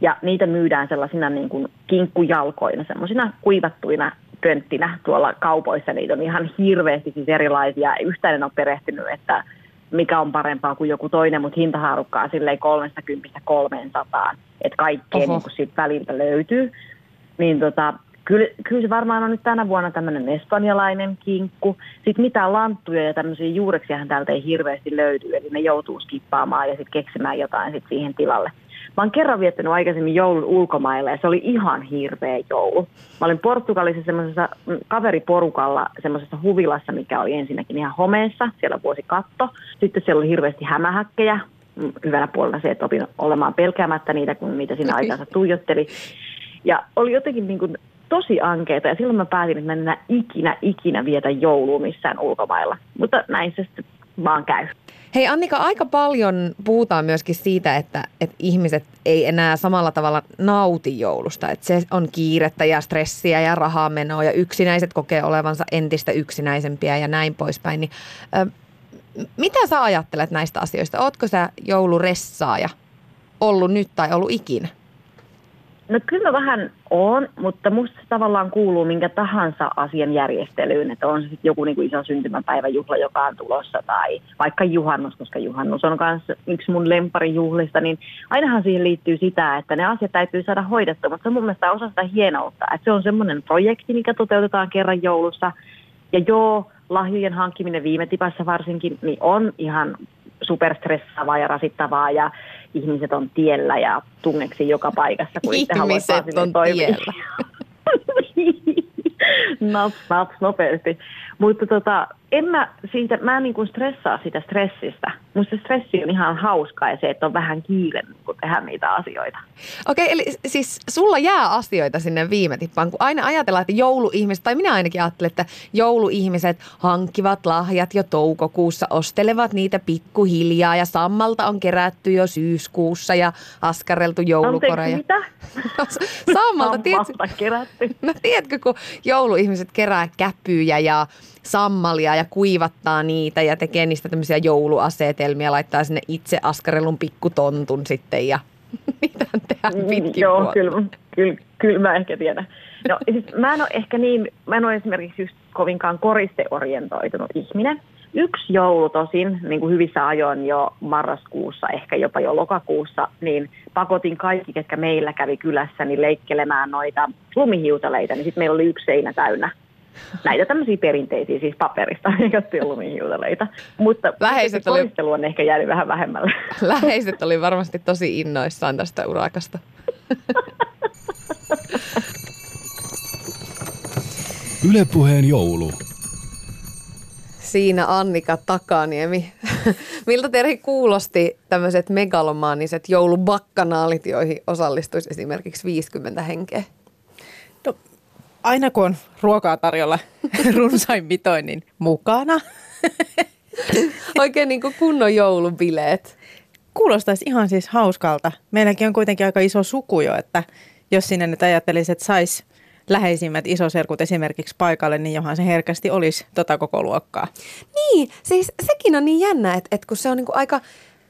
Ja niitä myydään sellaisina niin kuin kinkkujalkoina, semmoisina kuivattuina könttinä tuolla kaupoissa. Niitä on ihan hirveästi siis erilaisia. Yhtään en ole perehtynyt, että mikä on parempaa kuin joku toinen, mutta hintahaarukkaa silleen 30 300, että kaikkea niin siitä väliltä löytyy. Niin tota, kyllä, kyllä se varmaan on nyt tänä vuonna tämmöinen espanjalainen kinkku. Sitten mitään lanttuja ja tämmöisiä juureksiahan täältä ei hirveästi löydy, eli ne joutuu skippaamaan ja sitten keksimään jotain sit siihen tilalle. Mä oon kerran viettänyt aikaisemmin joulun ulkomailla ja se oli ihan hirveä joulu. Mä olin Portugalissa semmoisessa mm, kaveriporukalla semmoisessa huvilassa, mikä oli ensinnäkin ihan homeessa. Siellä vuosi katto. Sitten siellä oli hirveästi hämähäkkejä. Mm, hyvänä puolella se, että opin olemaan pelkäämättä niitä, kun niitä siinä aikansa tuijotteli. Ja oli jotenkin niin kuin tosi ankeita ja silloin mä päätin, että mä en ikinä, ikinä vietä joulua missään ulkomailla. Mutta näin se sitten vaan käy. Hei Annika, aika paljon puhutaan myöskin siitä, että, että ihmiset ei enää samalla tavalla nauti joulusta. Että se on kiirettä ja stressiä ja rahaa menoa ja yksinäiset kokee olevansa entistä yksinäisempiä ja näin poispäin. Niin, ö, mitä sä ajattelet näistä asioista? Ootko sä jouluressaaja ollut nyt tai ollut ikinä? No kyllä vähän on, mutta musta se tavallaan kuuluu minkä tahansa asian järjestelyyn, että on se sitten joku niin kuin iso syntymäpäiväjuhla, joka on tulossa, tai vaikka juhannus, koska juhannus on myös yksi mun lemparijuhlista, niin ainahan siihen liittyy sitä, että ne asiat täytyy saada hoidettua, mutta se on mun mielestä osa sitä hienoutta, että se on semmoinen projekti, mikä toteutetaan kerran joulussa, ja joo, lahjojen hankkiminen viime tipassa varsinkin, niin on ihan superstressaavaa ja rasittavaa ja ihmiset on tiellä ja tungeksi joka paikassa, kun itse Ihmiset on toimia. tiellä. naps, naps, nopeasti. Mutta tota, en mä, siitä, mä en niin kuin stressaa sitä stressistä. Musta stressi on ihan hauskaa ja se, että on vähän kiire kun tehdä niitä asioita. Okei, eli siis sulla jää asioita sinne viime tippaan, kun aina ajatellaan, että jouluihmiset, tai minä ainakin ajattelen, että jouluihmiset hankkivat lahjat jo toukokuussa, ostelevat niitä pikkuhiljaa ja sammalta on kerätty jo syyskuussa ja askareltu joulukoreja. mitä? sammalta, tiedätkö, kerätty. No tiedätkö, kun jouluihmiset kerää käpyjä ja sammalia ja kuivattaa niitä ja tekee niistä tämmöisiä jouluasetelmia, laittaa sinne itse askarelun pikkutontun sitten ja mitä tehdään mm, pitkin Joo, vuotta. kyllä, kyllä, kyllä mä ehkä tiedän. No siis mä en ole ehkä niin, mä en ole esimerkiksi just kovinkaan koristeorientoitunut ihminen. Yksi joulu tosin, niin kuin hyvissä ajoin jo marraskuussa, ehkä jopa jo lokakuussa, niin pakotin kaikki, ketkä meillä kävi kylässä, niin leikkelemään noita lumihiutaleita, niin sitten meillä oli yksi seinä täynnä näitä tämmöisiä perinteisiä, siis paperista, eikä lumihiutaleita. Mutta Läheiset oli... on ehkä jäänyt vähän vähemmälle. Läheiset oli varmasti tosi innoissaan tästä urakasta. Ylepuheen joulu. Siinä Annika Takaniemi. Miltä Terhi kuulosti tämmöiset megalomaaniset joulubakkanaalit, joihin osallistuisi esimerkiksi 50 henkeä? Aina kun on ruokaa tarjolla runsain mitoin, niin mukana. Oikein niin kuin kunnon joulubileet. Kuulostaisi ihan siis hauskalta. Meilläkin on kuitenkin aika iso suku jo, että jos sinne nyt ajattelisi, että saisi läheisimmät isoserkut esimerkiksi paikalle, niin johan se herkästi olisi tota koko luokkaa. Niin, siis sekin on niin jännä, että, että kun se on niin kuin aika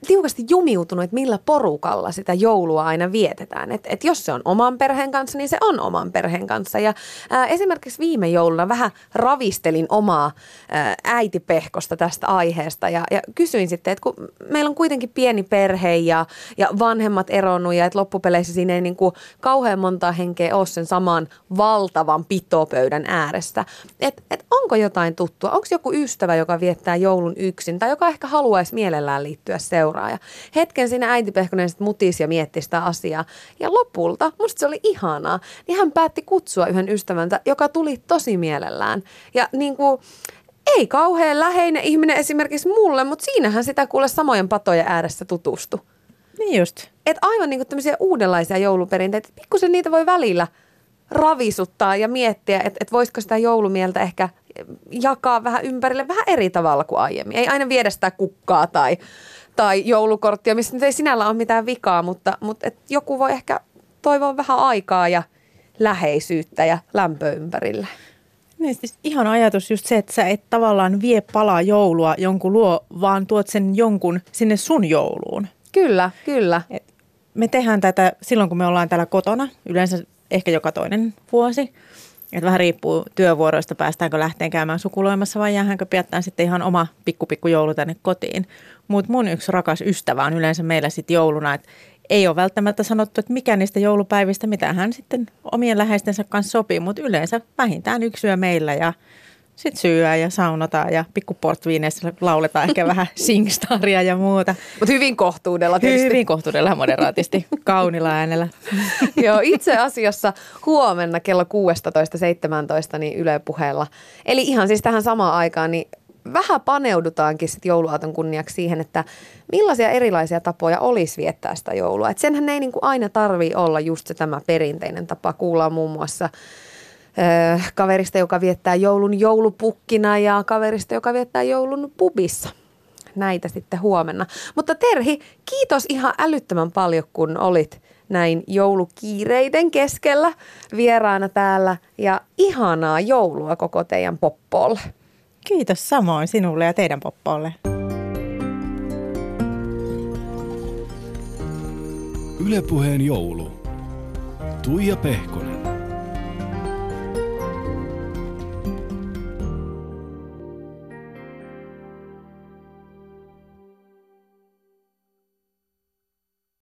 tiukasti jumiutunut, että millä porukalla sitä joulua aina vietetään. Et, et jos se on oman perheen kanssa, niin se on oman perheen kanssa. Ja ää, esimerkiksi viime jouluna vähän ravistelin omaa ää, äitipehkosta tästä aiheesta ja, ja kysyin sitten, että kun meillä on kuitenkin pieni perhe ja, ja vanhemmat eronnut ja että loppupeleissä siinä ei niin kuin kauhean monta henkeä ole sen saman valtavan pitopöydän ääressä. Että et onko jotain tuttua? Onko joku ystävä, joka viettää joulun yksin tai joka ehkä haluaisi mielellään liittyä seuraan? Seuraaja. Hetken siinä äiti Pehkonen sitten mutisi ja mietti sitä asiaa. Ja lopulta, musta se oli ihanaa, niin hän päätti kutsua yhden ystävänsä, joka tuli tosi mielellään. Ja niin kuin, ei kauhean läheinen ihminen esimerkiksi mulle, mutta siinähän sitä kuule samojen patojen ääressä tutustu. Niin just. Et aivan niin kuin tämmöisiä uudenlaisia jouluperinteitä. Pikkusen niitä voi välillä ravisuttaa ja miettiä, että, että voisiko sitä joulumieltä ehkä jakaa vähän ympärille vähän eri tavalla kuin aiemmin. Ei aina viedä sitä kukkaa tai tai joulukorttia, missä nyt ei sinällä ole mitään vikaa, mutta, mutta et joku voi ehkä toivoa vähän aikaa ja läheisyyttä ja lämpöä ympärillä. Niin, siis ihan ajatus just se, että sä et tavallaan vie palaa joulua jonkun luo, vaan tuot sen jonkun sinne sun jouluun. Kyllä, kyllä. Et me tehdään tätä silloin, kun me ollaan täällä kotona, yleensä ehkä joka toinen vuosi. Että vähän riippuu työvuoroista, päästäänkö lähteen käymään sukuloimassa vai jäähänkö piettään sitten ihan oma pikku pikku joulu tänne kotiin. Mutta mun yksi rakas ystävä on yleensä meillä sitten jouluna, että ei ole välttämättä sanottu, että mikä niistä joulupäivistä, mitä hän sitten omien läheistensä kanssa sopii, mutta yleensä vähintään yksi yö meillä ja sitten syyää ja saunotaan ja pikkuportviineissa lauletaan ehkä vähän singstaria ja muuta. Mutta hyvin kohtuudella tietysti. Hyvin kohtuudella moderaatisti, kaunilla äänellä. Joo, itse asiassa huomenna kello 16.17 niin Yle puheella. Eli ihan siis tähän samaan aikaan, niin vähän paneudutaankin sitten jouluaaton kunniaksi siihen, että millaisia erilaisia tapoja olisi viettää sitä joulua. Et senhän ei niinku aina tarvi olla just se tämä perinteinen tapa. Kuullaan muun muassa kaverista, joka viettää joulun joulupukkina ja kaverista, joka viettää joulun pubissa. Näitä sitten huomenna. Mutta Terhi, kiitos ihan älyttömän paljon, kun olit näin joulukiireiden keskellä vieraana täällä ja ihanaa joulua koko teidän poppolle. Kiitos samoin sinulle ja teidän poppolle. Ylepuheen joulu. Tuija Pehkonen.